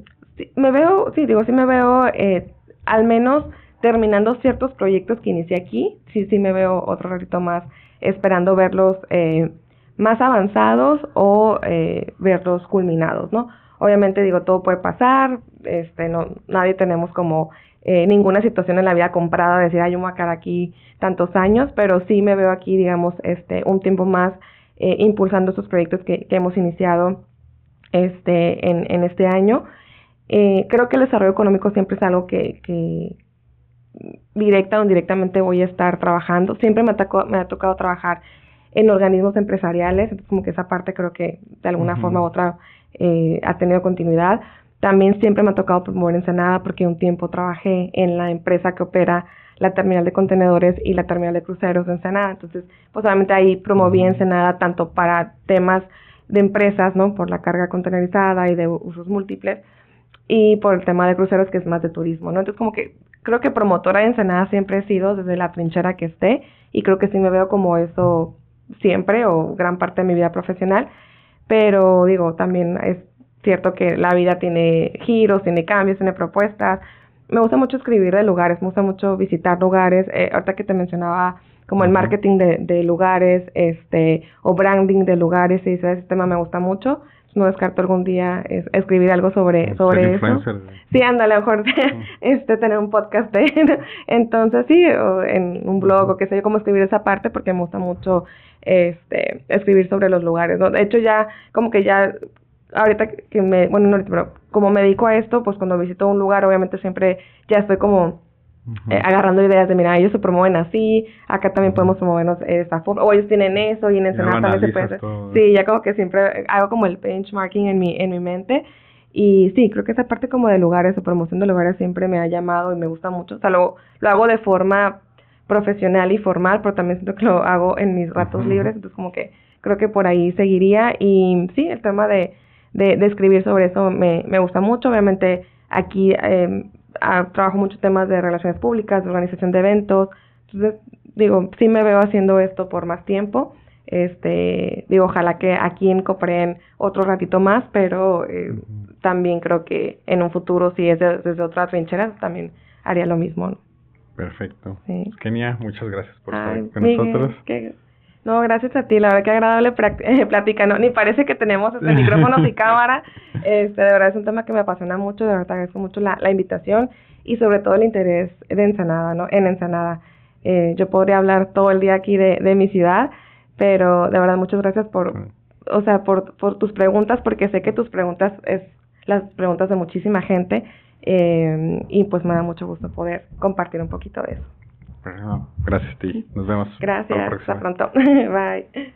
me veo, sí, digo, sí me veo eh, al menos terminando ciertos proyectos que inicié aquí. Sí, sí me veo otro ratito más esperando verlos eh, más avanzados o eh, verlos culminados, ¿no? Obviamente digo, todo puede pasar, este, no, nadie tenemos como eh, ninguna situación en la vida comprada de decir, ay, yo me voy a quedar aquí tantos años, pero sí me veo aquí, digamos, este, un tiempo más eh, impulsando estos proyectos que, que hemos iniciado este, en, en este año. Eh, creo que el desarrollo económico siempre es algo que, que directa o indirectamente voy a estar trabajando. Siempre me, atacó, me ha tocado trabajar en organismos empresariales, entonces como que esa parte creo que de alguna forma u otra eh, ha tenido continuidad. También siempre me ha tocado promover Ensenada porque un tiempo trabajé en la empresa que opera la terminal de contenedores y la terminal de cruceros de Ensenada. Entonces, pues obviamente ahí promoví Ensenada tanto para temas de empresas, ¿no? Por la carga contenerizada y de usos múltiples y por el tema de cruceros que es más de turismo, ¿no? Entonces como que creo que promotora de Ensenada siempre he sido desde la trinchera que esté y creo que sí me veo como eso siempre o gran parte de mi vida profesional, pero digo, también es cierto que la vida tiene giros, tiene cambios, tiene propuestas. Me gusta mucho escribir de lugares, me gusta mucho visitar lugares. Eh, ahorita que te mencionaba como el marketing de, de lugares, este, o branding de lugares, y ese tema me gusta mucho. No descarto algún día es, escribir algo sobre, sobre eso. Sí, anda, a lo mejor <laughs> este, tener un podcast de, <laughs> entonces sí, o en un blog o qué sé yo, cómo escribir esa parte porque me gusta mucho este, escribir sobre los lugares. ¿no? De hecho, ya, como que ya, ahorita que me, bueno, no, pero como me dedico a esto, pues cuando visito un lugar, obviamente siempre ya estoy como eh, agarrando ideas de, mira, ellos se promueven así, acá también podemos promovernos de esta forma, o ellos tienen eso y en Ensenada también se puede Sí, ya como que siempre hago como el benchmarking en mi, en mi mente. Y sí, creo que esa parte como de lugares o promoción de lugares siempre me ha llamado y me gusta mucho. O sea, lo, lo hago de forma profesional y formal, pero también siento que lo hago en mis ratos libres, entonces como que creo que por ahí seguiría. Y sí, el tema de, de, escribir sobre eso me, me gusta mucho. Obviamente aquí eh, trabajo muchos temas de relaciones públicas, de organización de eventos. Entonces, digo, sí me veo haciendo esto por más tiempo. Este, digo, ojalá que aquí en Copren otro ratito más, pero eh, también creo que en un futuro, si es desde otra trinchera, también haría lo mismo. Perfecto. Sí. Kenia, muchas gracias por estar con nosotros. No, gracias a ti, la verdad que agradable eh, plática, ¿no? Ni parece que tenemos este <laughs> micrófonos y cámara, este, de verdad es un tema que me apasiona mucho, de verdad te agradezco mucho la, la invitación y sobre todo el interés de Ensenada, ¿no? En Ensenada. Eh, yo podría hablar todo el día aquí de, de mi ciudad, pero de verdad muchas gracias por, o sea, por, por tus preguntas, porque sé que tus preguntas es las preguntas de muchísima gente eh, y pues me da mucho gusto poder compartir un poquito de eso gracias a ti. Nos vemos. Gracias. Hasta pronto. <laughs> Bye.